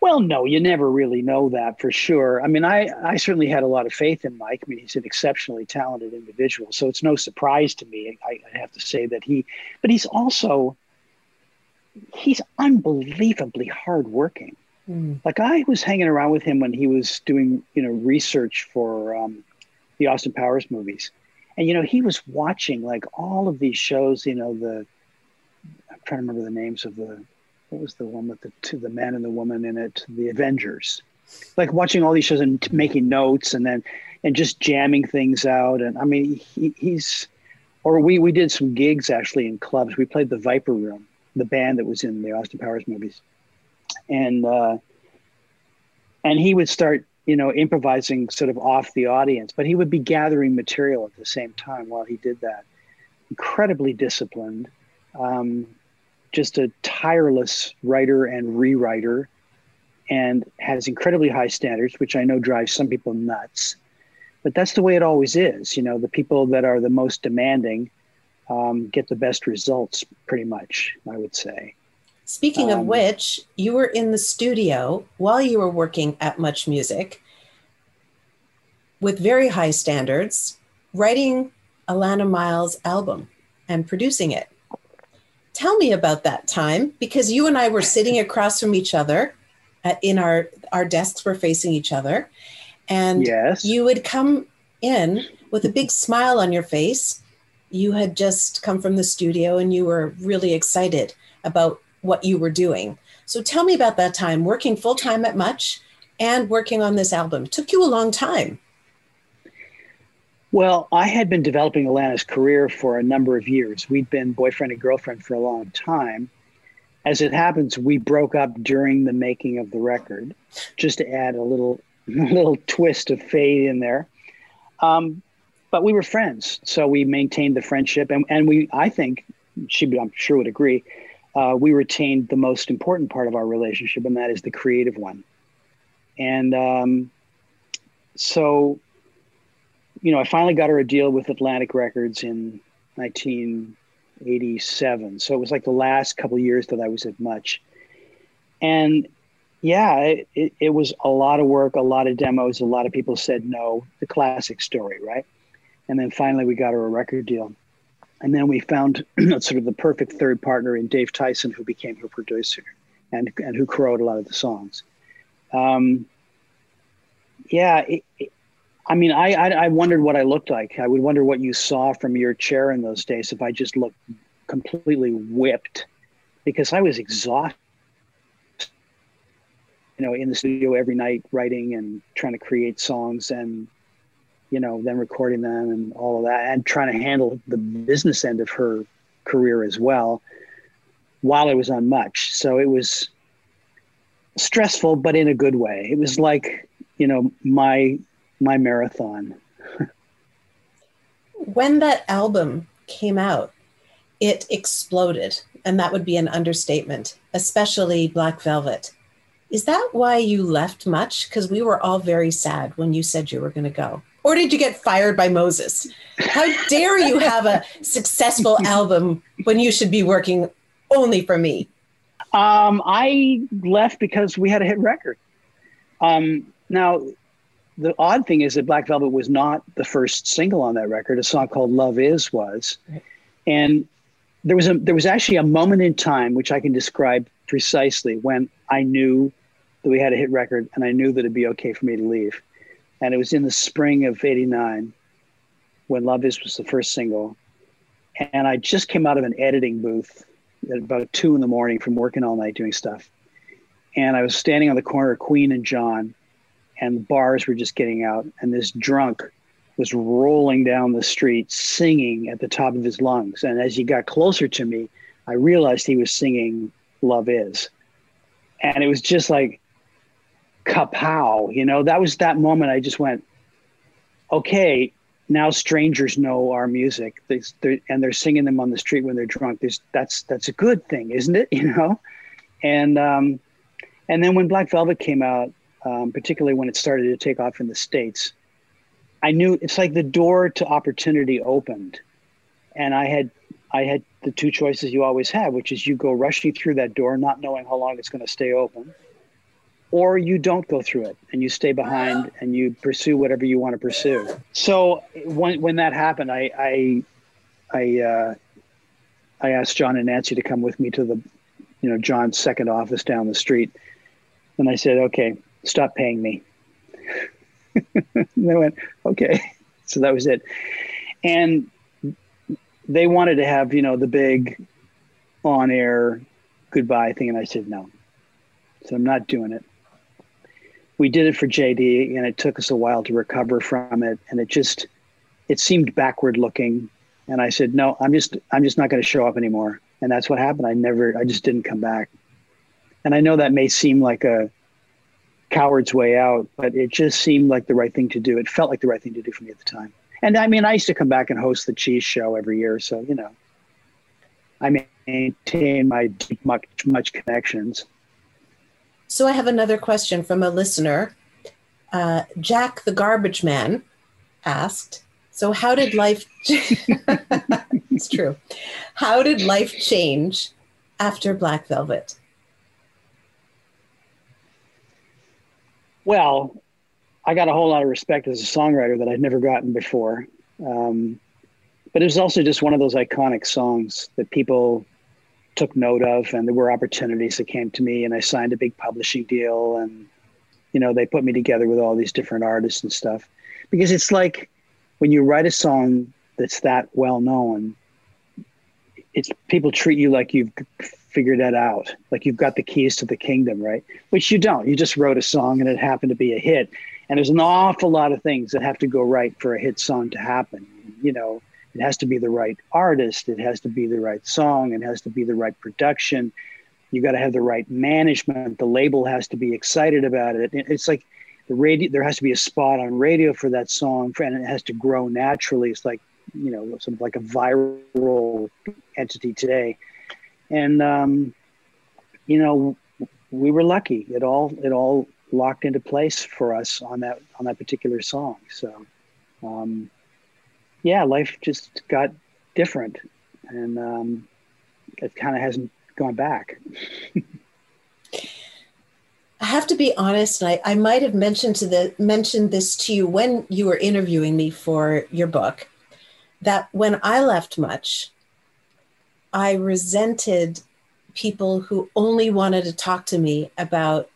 S6: Well, no, you never really know that for sure. I mean, I, I certainly had a lot of faith in Mike. I mean, he's an exceptionally talented individual, so it's no surprise to me. I, I have to say that he, but he's also he's unbelievably hardworking. Mm. Like I was hanging around with him when he was doing, you know, research for um, the Austin Powers movies, and you know, he was watching like all of these shows. You know, the I'm trying to remember the names of the what was the one with the two, the man and the woman in it, the Avengers. Like watching all these shows and making notes and then and just jamming things out. And I mean, he, he's or we we did some gigs actually in clubs. We played the Viper Room, the band that was in the Austin Powers movies, and uh, and he would start you know improvising sort of off the audience, but he would be gathering material at the same time while he did that. Incredibly disciplined um, just a tireless writer and rewriter and has incredibly high standards, which I know drives some people nuts. But that's the way it always is. You know, the people that are the most demanding um, get the best results, pretty much, I would say.
S7: Speaking um, of which, you were in the studio while you were working at Much Music with very high standards, writing Alannah Myles' album and producing it. Tell me about that time because you and I were sitting across from each other at, in our our desks were facing each other and
S6: yes.
S7: you would come in with a big smile on your face. You had just come from the studio and you were really excited about what you were doing. So tell me about that time working full time at Much and working on this album. It took you a long time.
S6: Well, I had been developing Alannah's career for a number of years. We'd been boyfriend and girlfriend for a long time. As it happens, we broke up during the making of the record, just to add a little, little twist of fate in there. Um, but we were friends, so we maintained the friendship, and, and we, I think, she, I'm sure would agree, uh, we retained the most important part of our relationship, and that is the creative one. And um, so you know, I finally got her a deal with Atlantic Records in 1987. So it was like the last couple years that I was at Much. And yeah, it, it, it, was a lot of work, a lot of demos. A lot of people said no, the classic story, right? And then finally we got her a record deal. And then we found sort of the perfect third partner in Dave Tyson, who became her producer and, and who co-wrote a lot of the songs. Um, yeah, it, I mean, I, I, I wondered what I looked like. I would wonder what you saw from your chair in those days if I just looked completely whipped, because I was exhausted. You know, in the studio every night, writing and trying to create songs, and you know, then recording them and all of that, and trying to handle the business end of her career as well, while I was on much. So it was stressful, but in a good way. It was like, you know, my my marathon.
S7: when that album came out, it exploded, and that would be an understatement, especially Black Velvet. Is that why you left much? Because we were all very sad when you said you were going to go. Or did you get fired by Moses? How dare you have a successful album when you should be working only for me?
S6: Um, I left because we had a hit record. Um, now, the odd thing is that Black Velvet was not the first single on that record. A song called "Love Is" was, and there was a there was actually a moment in time which I can describe precisely when I knew that we had a hit record and I knew that it'd be okay for me to leave. And it was in the spring of 89 when Love Is was the first single. And I just came out of an editing booth at about two in the morning from working all night doing stuff. And I was standing on the corner of Queen and John, and bars were just getting out. And this drunk was rolling down the street singing at the top of his lungs. And as he got closer to me, I realized he was singing Love Is. And it was just like, kapow, you know, that was that moment I just went, okay, now strangers know our music they, they're, and they're singing them on the street when they're drunk. There's, that's, that's a good thing, isn't it? You know? And, um, and then when Black Velvet came out, um, particularly when it started to take off in the States, I knew it's like the door to opportunity opened. And I had I had the two choices you always have, which is you go rushing through that door, not knowing how long it's going to stay open, or you don't go through it and you stay behind and you pursue whatever you want to pursue. So when when that happened, I I I, uh, I asked John and Nancy to come with me to the, you know, John's second office down the street, and I said, "Okay, stop paying me." they went, "Okay," so that was it, and they wanted to have you know the big on air goodbye thing. And i said no. So i'm not doing it we did it for jd and it took us a while to recover from it. And it just it seemed backward looking. And i said no i'm just i'm just not going to show up anymore. And that's what happened. I never i just didn't come back. And i know that may seem like a coward's way out but it just seemed like the right thing to do. It felt like the right thing to do for me at the time. And I mean, I used to come back and host the cheese show every year. So, you know, I maintain my deep, much, much connections.
S7: So I have another question from a listener. Uh, Jack the Garbage Man asked, so how did life, it's true. How did life change after Black Velvet?
S6: Well, I got a whole lot of respect as a songwriter that I'd never gotten before. Um, but it was also just one of those iconic songs that people took note of, and there were opportunities that came to me, and I signed a big publishing deal, and you know they put me together with all these different artists and stuff. Because it's like when you write a song that's that well known, it's people treat you like you've figured that out, like you've got the keys to the kingdom, right? Which you don't. You just wrote a song and it happened to be a hit and there's an awful lot of things that have to go right for a hit song to happen. You know, it has to be the right artist, it has to be the right song, it has to be the right production. You got to have the right management. The label has to be excited about it. It's like the radio. There has to be a spot on radio for that song, and it has to grow naturally. It's like you know, sort of like a viral entity today. And um, you know, we were lucky. It all it all locked into place for us on that on that particular song. So, um, yeah, life just got different, and um, it kind of hasn't gone back.
S7: I have to be honest, and I, I might have mentioned to the mentioned this to you when you were interviewing me for your book, that when I left much, I resented people who only wanted to talk to me about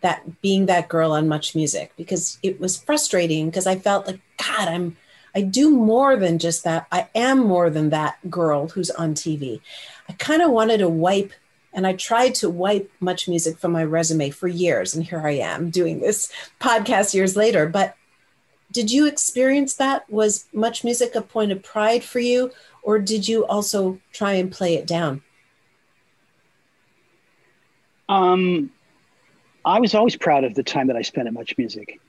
S7: that being that girl on much music because it was frustrating because I felt like god I'm I do more than just that I am more than that girl who's on TV. I kind of wanted to wipe and I tried to wipe much music from my resume for years and here I am doing this podcast years later but did you experience that was much music a point of pride for you or did you also try and play it down?
S6: Um I was always proud of the time that I spent at Much Music.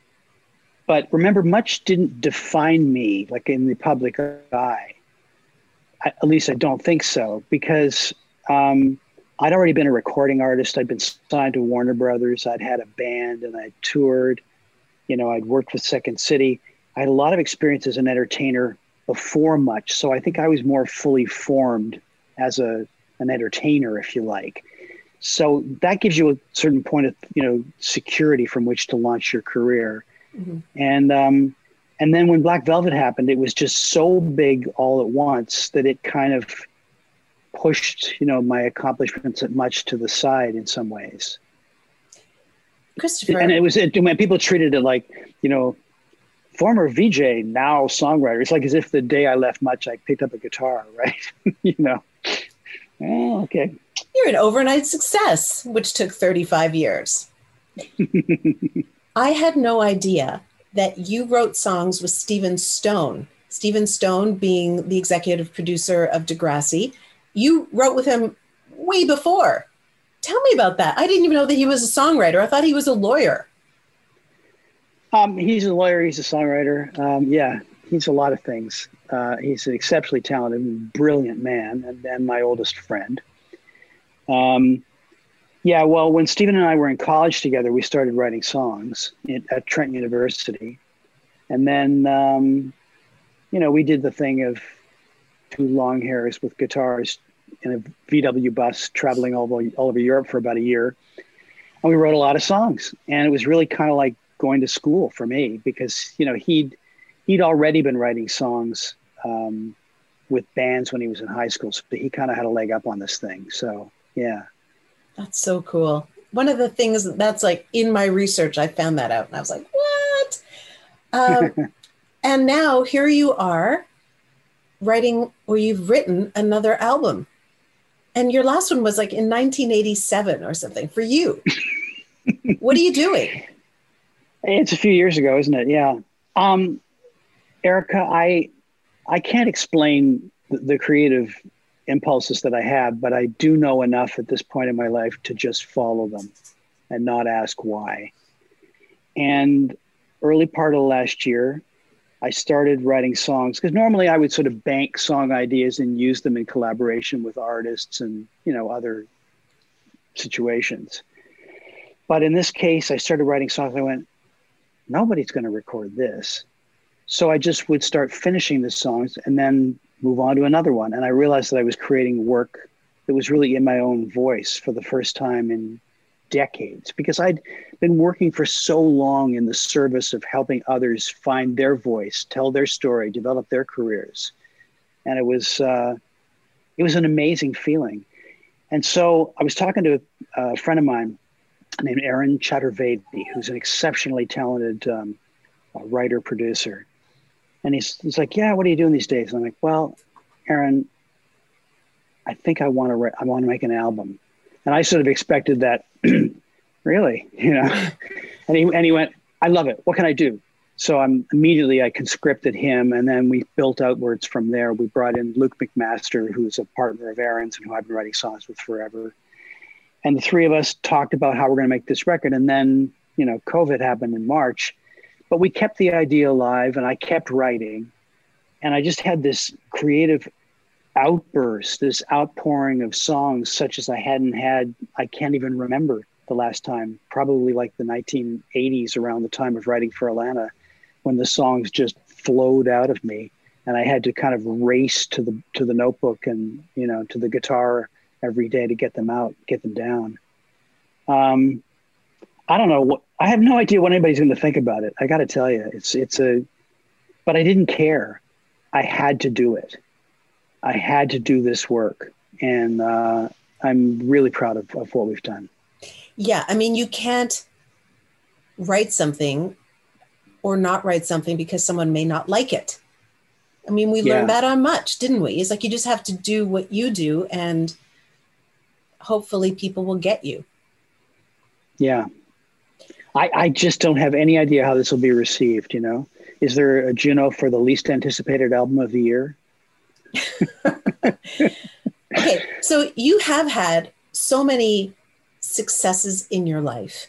S6: But remember, Much didn't define me like in the public eye. I, at least I don't think so, because um, I'd already been a recording artist. I'd been signed to Warner Brothers. I'd had a band and I toured. You know, I'd worked with Second City. I had a lot of experience as an entertainer before Much. So I think I was more fully formed as a an entertainer, if you like so that gives you a certain point of you know security from which to launch your career mm-hmm. and um, and then when black velvet happened it was just so big all at once that it kind of pushed you know my accomplishments at much to the side in some ways.
S7: Christopher,
S6: and it was it, when people treated it like you know former VJ, now songwriter. It's like as if the day I left Much, I picked up a guitar, right? you know. Oh, okay.
S7: You're an overnight success, which took 35 years. I had no idea that you wrote songs with Stephen Stohn. Stephen Stohn being the executive producer of Degrassi. You wrote with him way before. Tell me about that. I didn't even know that he was a songwriter. I thought he was a lawyer.
S6: Um, he's a lawyer. He's a songwriter. Um, yeah, he's a lot of things. Uh, he's an exceptionally talented brilliant man, and, and my oldest friend. Um, yeah, well, when Stephen and I were in college together, we started writing songs in, at Trent University. And then, um, you know, we did the thing of two long hairs with guitars in a VW bus traveling all over, all over Europe for about a year. And we wrote a lot of songs. And it was really kind of like going to school for me because, you know, he'd, he'd already been writing songs um, with bands when he was in high school. So he kind of had a leg up on this thing. So, yeah.
S7: That's so cool. One of the things that's like in my research, I found that out and I was like, what? Um, and now here you are writing, or you've written another album. And your last one was like in 1987 or something for you. what are you doing?
S6: It's a few years ago, isn't it? Yeah. Um, Erica, I I can't explain the, the creative impulses that I have, but I do know enough at this point in my life to just follow them and not ask why. And early part of last year, I started writing songs because normally I would sort of bank song ideas and use them in collaboration with artists and you know other situations. But in this case, I started writing songs. I went, nobody's going to record this. So I just would start finishing the songs and then move on to another one. And I realized that I was creating work that was really in my own voice for the first time in decades because I'd been working for so long in the service of helping others find their voice, tell their story, develop their careers. And it was, uh, it was an amazing feeling. And so I was talking to a friend of mine named Aaron Chaturvedi, who's an exceptionally talented um, writer producer. And he's, he's like, yeah, what are you doing these days? And I'm like, well, Aaron, I think I want to, re- I want to make an album. And I sort of expected that, really, you know, and he, and he went, I love it. What can I do? So I'm immediately, I conscripted him and then we built outwards from there. We brought in Luke McMaster, who's a partner of Aaron's and who I've been writing songs with forever. And the three of us talked about how we're going to make this record. And then, you know, COVID happened in March but we kept the idea alive and I kept writing. And I just had this creative outburst, this outpouring of songs such as I hadn't had, I can't even remember the last time, probably like the 1980s around the time of writing for Alannah, when the songs just flowed out of me. And I had to kind of race to the to the notebook and you know to the guitar every day to get them out, get them down. Um, I don't know what I have no idea what anybody's going to think about it. I got to tell you, it's it's a, but I didn't care. I had to do it. I had to do this work, and uh, I'm really proud of, of what we've done.
S7: Yeah, I mean, you can't write something or not write something because someone may not like it. I mean, we yeah. learned that on much, didn't we? It's like you just have to do what you do, and hopefully, people will get you.
S6: Yeah, I, I just don't have any idea how this will be received. You know, is there a Juno for the least anticipated album of the year?
S7: okay, so you have had so many successes in your life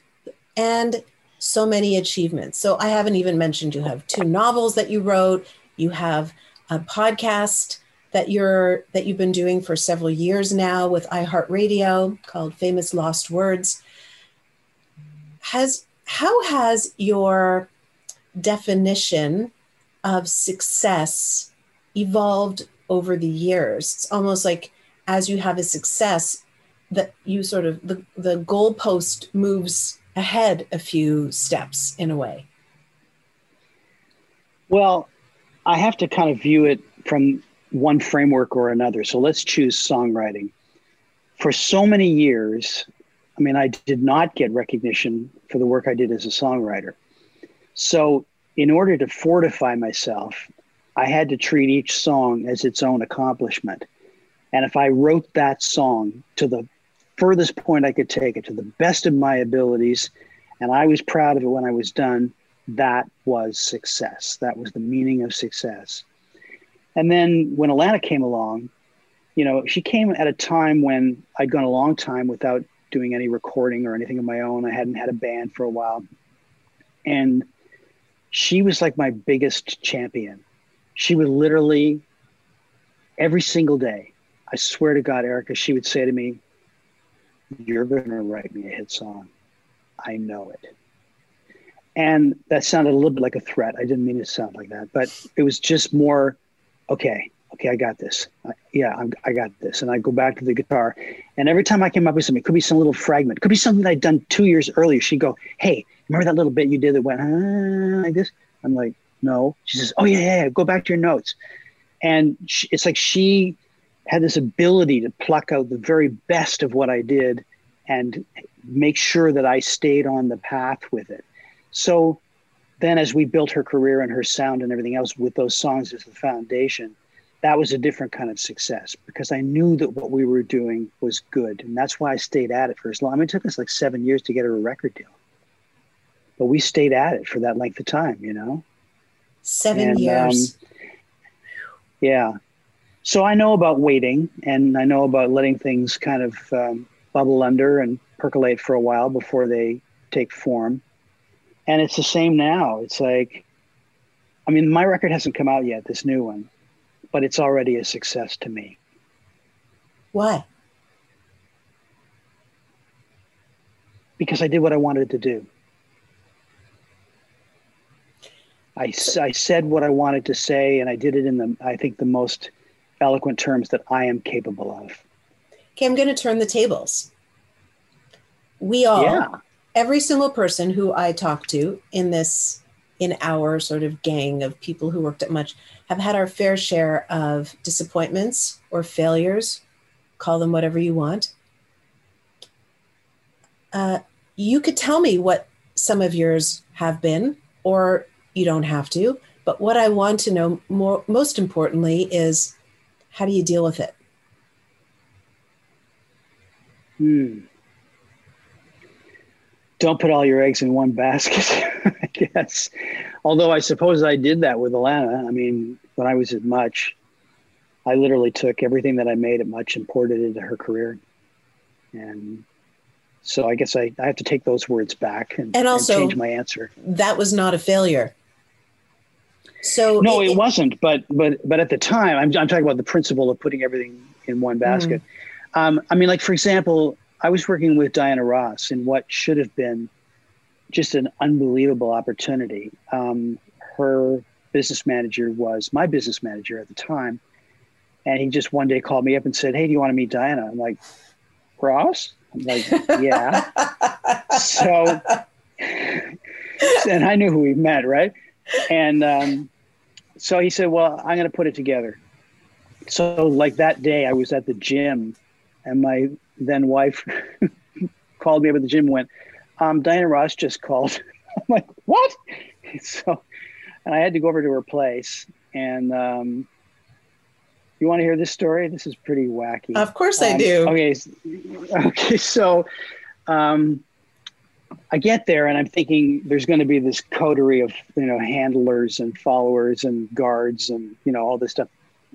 S7: and so many achievements. So I haven't even mentioned you have two novels that you wrote, you have a podcast that you're that you've been doing for several years now with iHeartRadio called Famous Lost Words. Has how has your definition of success evolved over the years? It's almost like as you have a success, that you sort of the, the goalpost moves ahead a few steps in a way.
S6: Well, I have to kind of view it from one framework or another. So let's choose songwriting. For so many years, I mean, I did not get recognition for the work I did as a songwriter. So, in order to fortify myself, I had to treat each song as its own accomplishment. And if I wrote that song to the furthest point I could take it, to the best of my abilities, and I was proud of it when I was done, that was success. That was the meaning of success. And then when Alannah came along, you know, she came at a time when I'd gone a long time without doing any recording or anything of my own. I hadn't had a band for a while. And she was like my biggest champion. She would literally, every single day, I swear to God, Erica, she would say to me, You're going to write me a hit song. I know it. And that sounded a little bit like a threat. I didn't mean it to sound like that, but it was just more, okay, okay, I got this. I, yeah, I'm, i got this. And I go back to the guitar. And every time I came up with something, it could be some little fragment, could be something I'd done two years earlier. She'd go, Hey, remember that little bit you did that went ah, like this? I'm like, No. She says, Oh, yeah, yeah, yeah. go back to your notes. And she, it's like she had this ability to pluck out the very best of what I did and make sure that I stayed on the path with it. So then, as we built her career and her sound and everything else with those songs as the foundation, that was a different kind of success because I knew that what we were doing was good. And that's why I stayed at it for as long. I mean, it took us like seven years to get her a record deal, but we stayed at it for that length of time, you know?
S7: Seven and, years. Um,
S6: yeah. So I know about waiting and I know about letting things kind of um, bubble under and percolate for a while before they take form. And it's the same now. It's like, I mean, my record hasn't come out yet, this new one but it's already a success to me.
S7: Why?
S6: Because I did what I wanted to do. I, I said what I wanted to say, and I did it in the, I think, the most eloquent terms that I am capable of.
S7: Okay, I'm going to turn the tables. We all, yeah. every single person who I talk to in this in our sort of gang of people who worked at Much have had our fair share of disappointments or failures, call them whatever you want. Uh, you could tell me what some of yours have been, or you don't have to. But what I want to know more, most importantly, is how do you deal with it?
S6: Hmm. Don't put all your eggs in one basket. Guess. Although I suppose I did that with Alannah. I mean, when I was at Much, I literally took everything that I made at Much and poured it into her career. And so I guess I, I have to take those words back and,
S7: and also
S6: and change my answer.
S7: That was not a failure. So
S6: no, it, it, wasn't. But but but at the time, I'm I'm talking about the principle of putting everything in one basket. Mm. Um, I mean, like for example, I was working with Diana Ross in what should have been just an unbelievable opportunity. Um, her business manager was my business manager at the time. And he just one day called me up and said, Hey, do you want to meet Diana? I'm like, Ross? I'm like, yeah. so, and I knew who he met, right? And um, so he said, Well, I'm going to put it together. So, like that day, I was at the gym, and my then wife called me up at the gym and went, um, Diana Ross just called. I'm like, what? So, and I had to go over to her place. And um, you want to hear this story? This is pretty wacky.
S7: Of course I um, do.
S6: Okay. Okay. So um, I get there and I'm thinking there's going to be this coterie of, you know, handlers and followers and guards and, you know, all this stuff.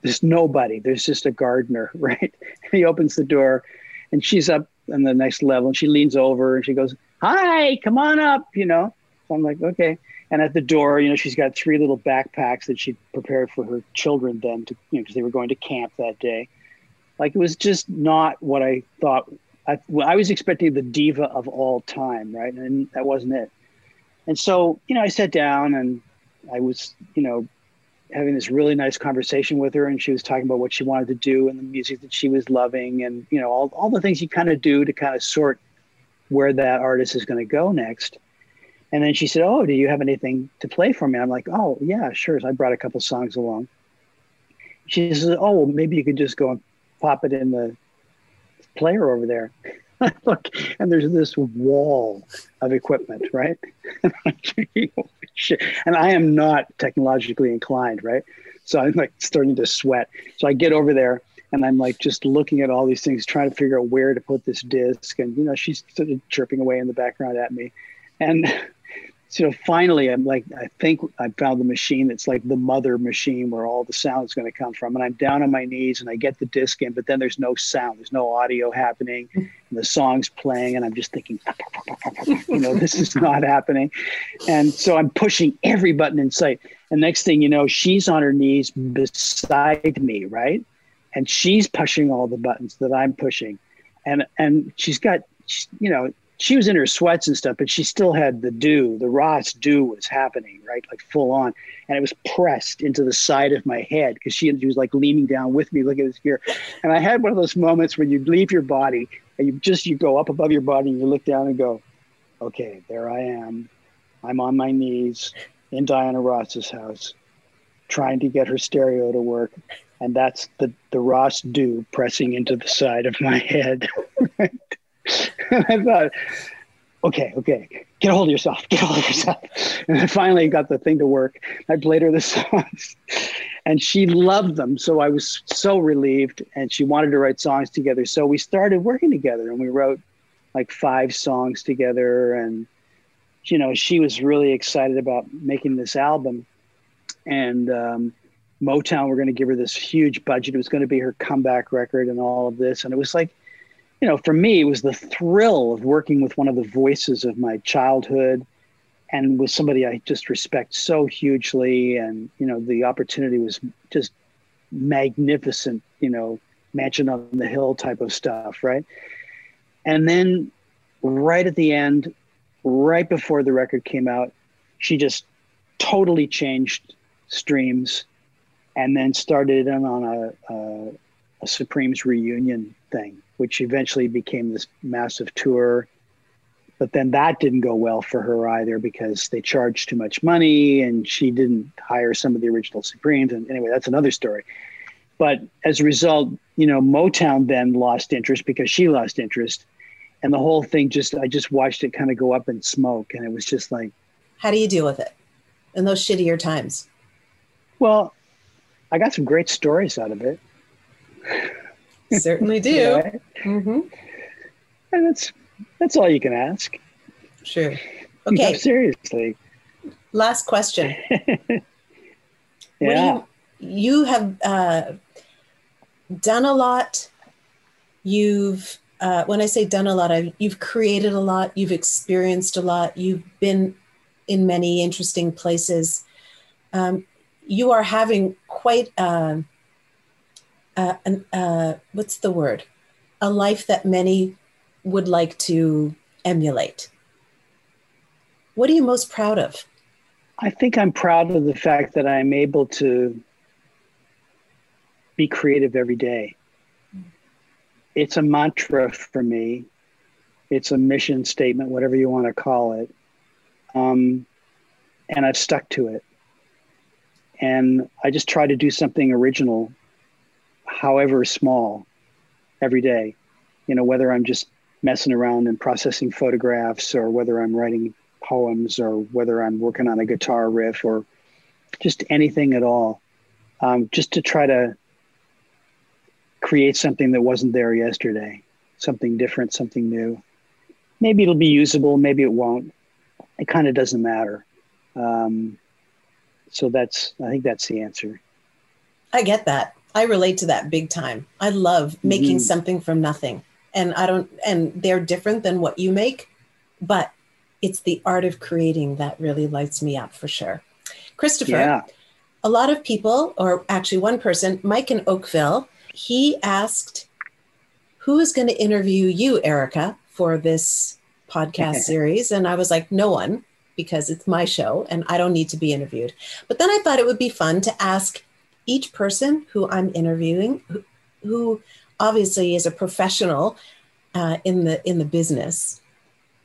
S6: There's nobody. There's just a gardener, right? he opens the door and she's up on the next level and she leans over and she goes, hi, come on up, you know. So I'm like, okay. And at the door, you know, she's got three little backpacks that she prepared for her children then to, you know, because they were going to camp that day. Like it was just not what I thought. I, well, I was expecting the diva of all time, right? And that wasn't it. And so, you know, I sat down and I was, you know, having this really nice conversation with her and she was talking about what she wanted to do and the music that she was loving and, you know, all, all the things you kind of do to kind of sort where that artist is going to go next. And then she said, "Oh, do you have anything to play for me?" I'm like, "Oh, yeah, sure." So I brought a couple songs along, she says, "Oh, well, maybe you could just go and pop it in the player over there." Look, and there's this wall of equipment, right? and I am not technologically inclined, right? So I'm like starting to sweat. So I get over there and I'm like just looking at all these things, trying to figure out where to put this disc. And you know, she's sort of chirping away in the background at me, and so finally i'm like i think i found the machine that's like the mother machine where all the sound is going to come from and i'm down on my knees and i get the disc in but then there's no sound there's no audio happening mm. and the song's playing and i'm just thinking you know this is not happening. And so i'm pushing every button in sight. And next thing you know she's on her knees beside me right and she's pushing all the buttons that i'm pushing and and she's got you know she was in her sweats and stuff, but she still had the do. The Ross do was happening, right? Like full on. And it was pressed into the side of my head because she, she was like leaning down with me, looking at this gear. And I had one of those moments where you leave your body and you just, you go up above your body and you look down and go, okay, there I am. I'm on my knees in Diana Ross's house trying to get her stereo to work. And that's the, the Ross do pressing into the side of my head. and I thought, okay, okay, get a hold of yourself, get a hold of yourself. And I finally got the thing to work. I played her the songs and she loved them. So I was so relieved and she wanted to write songs together. So we started working together and we wrote like five songs together. And, you know, she was really excited about making this album. And, um, Motown were going to give her this huge budget. It was going to be her comeback record and all of this. And it was like, you know, for me, it was the thrill of working with one of the voices of my childhood and with somebody I just respect so hugely. And, you know, the opportunity was just magnificent, you know, mansion on the hill type of stuff, right? And then right at the end, right before the record came out, she just totally changed streams and then started in on a, a, a Supremes reunion thing which eventually became this massive tour. But then that didn't go well for her either because they charged too much money and she didn't hire some of the original Supremes. And anyway, that's another story. But as a result, you know, Motown then lost interest because she lost interest. And the whole thing just, I just watched it kind of go up in smoke. And it was just like.
S7: How do you deal with it in those shittier times?
S6: Well, I got some great stories out of it.
S7: Certainly do. Right? Mm-hmm.
S6: And that's that's all you can ask.
S7: Sure. Okay.
S6: No, seriously.
S7: Last question.
S6: yeah.
S7: You, you, have uh, done a lot. You've uh, when I say done a lot, I've, you've created a lot. You've experienced a lot. You've been in many interesting places. Um, you are having quite. Uh, uh, an, uh, what's the word? A life that many would like to emulate. What are you most proud of?
S6: I think I'm proud of the fact that I'm able to be creative every day. It's a mantra for me. It's a mission statement, whatever you want to call it. Um, and I've stuck to it. And I just try to do something original however small, every day. You know, whether I'm just messing around and processing photographs or whether I'm writing poems or whether I'm working on a guitar riff or just anything at all. Um, just to try to create something that wasn't there yesterday, something different, something new. Maybe it'll be usable, maybe it won't. It kind of doesn't matter. Um, so that's, I think that's the answer.
S7: I get that. I relate to that big time. I love making mm-hmm. something from nothing. And I don't, and they're different than what you make, but it's the art of creating that really lights me up for sure. Christopher, yeah. a lot of people, or actually one person, Mike in Oakville, he asked, Who is going to interview you, Erica, for this podcast series? And I was like, No one, because it's my show and I don't need to be interviewed. But then I thought it would be fun to ask each person who I'm interviewing, who, who obviously is a professional uh, in the in the business,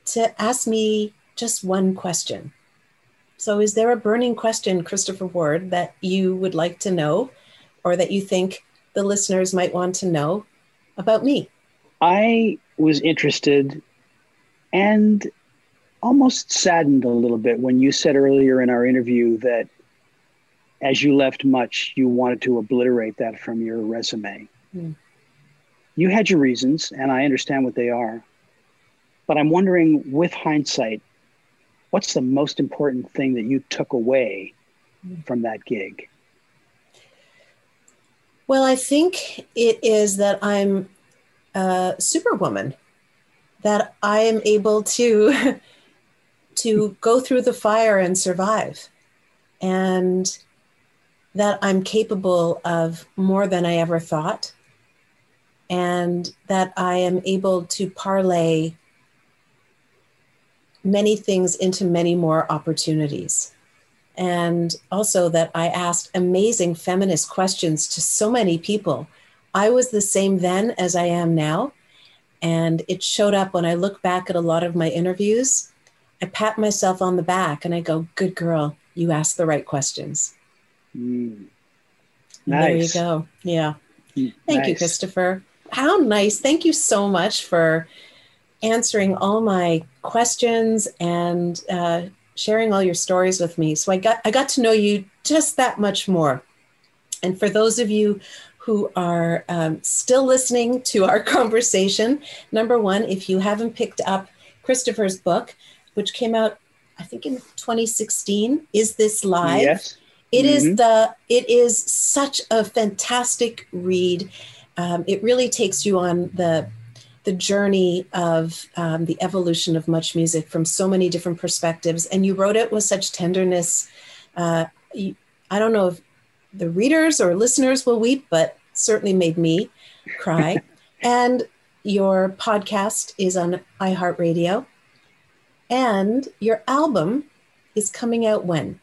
S7: to ask me just one question. So, is there a burning question, Christopher Ward, that you would like to know or that you think the listeners might want to know about me?
S6: I was interested and almost saddened a little bit when you said earlier in our interview that as you left much, you wanted to obliterate that from your resume. Mm. You had your reasons, and I understand what they are. But I'm wondering, with hindsight, what's the most important thing that you took away mm. from that gig?
S7: Well, I think it is that I'm a superwoman, that I am able to to go through the fire and survive, and that I'm capable of more than I ever thought, and that I am able to parlay many things into many more opportunities and also that I asked amazing feminist questions to so many people. I was the same then as I am now. And it showed up when I look back at a lot of my interviews. I pat myself on the back and I go, Good girl, you asked the right questions. Mm. Nice. There you go. Yeah. Mm, Thank nice. you, Christopher. How nice. Thank you so much for answering all my questions and uh, sharing all your stories with me. So I got I got to know you just that much more. And for those of you who are um, still listening to our conversation, number one, if you haven't picked up Christopher's book, which came out, I think in 2016, is this live?
S6: Yes.
S7: It mm-hmm. is the it is such a fantastic read. Um, it really takes you on the the journey of um, the evolution of much music from so many different perspectives. And you wrote it with such tenderness. Uh, you, I don't know if the readers or listeners will weep, but certainly made me cry. and your podcast is on iHeartRadio. And your album is coming out when?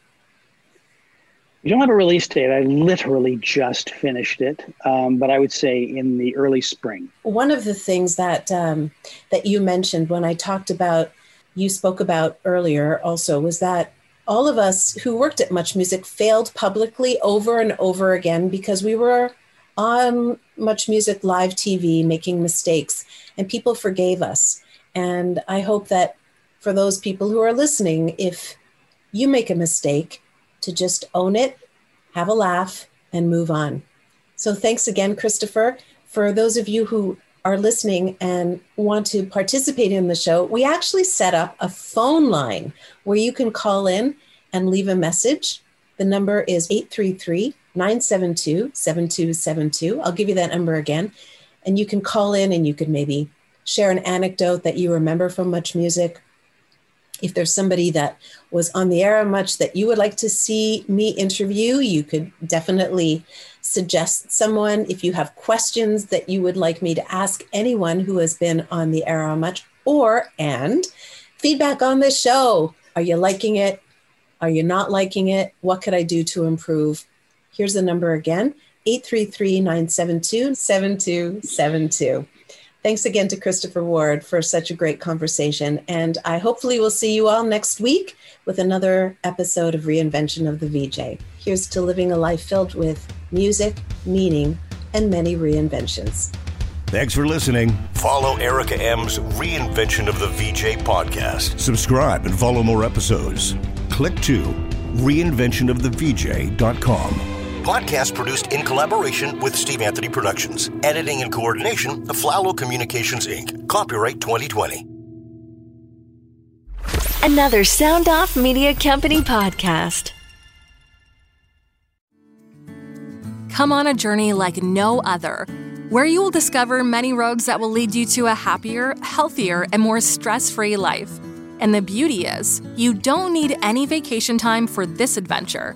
S6: We don't have a release date. I literally just finished it, um, but I would say in the early spring.
S7: One of the things that um, that you mentioned when I talked about, you spoke about earlier, also was that all of us who worked at Much Music failed publicly over and over again because we were on Much Music live TV making mistakes, and people forgave us. And I hope that for those people who are listening, if you make a mistake to just own it, have a laugh, and move on. So thanks again, Christopher. For those of you who are listening and want to participate in the show, we actually set up a phone line where you can call in and leave a message. The number is 833 972 7272. I'll give you that number again. And you can call in and you could maybe share an anecdote that you remember from Much Music if there's somebody that was on the air much that you would like to see me interview, you could definitely suggest someone. If you have questions that you would like me to ask anyone who has been on the air much, or and feedback on this show. Are you liking it? Are you not liking it? What could I do to improve? Here's the number again 833 972 7272. Thanks again to Christopher Ward for such a great conversation. And I hopefully will see you all next week with another episode of Reinvention of the VJ. Here's to living a life filled with music, meaning, and many reinventions.
S4: Thanks for listening.
S3: Follow Erica Ehm's Reinvention of the VJ podcast.
S4: Subscribe and follow more episodes. Click to reinventionofthevj.com.
S3: Podcast produced in collaboration with Steve Anthony Productions. Editing and coordination of Flalo Communications Inc. Copyright 2020.
S8: Another Sound Off Media Company podcast.
S9: Come on a journey like no other, where you will discover many roads that will lead you to a happier, healthier, and more stress free life. And the beauty is, you don't need any vacation time for this adventure.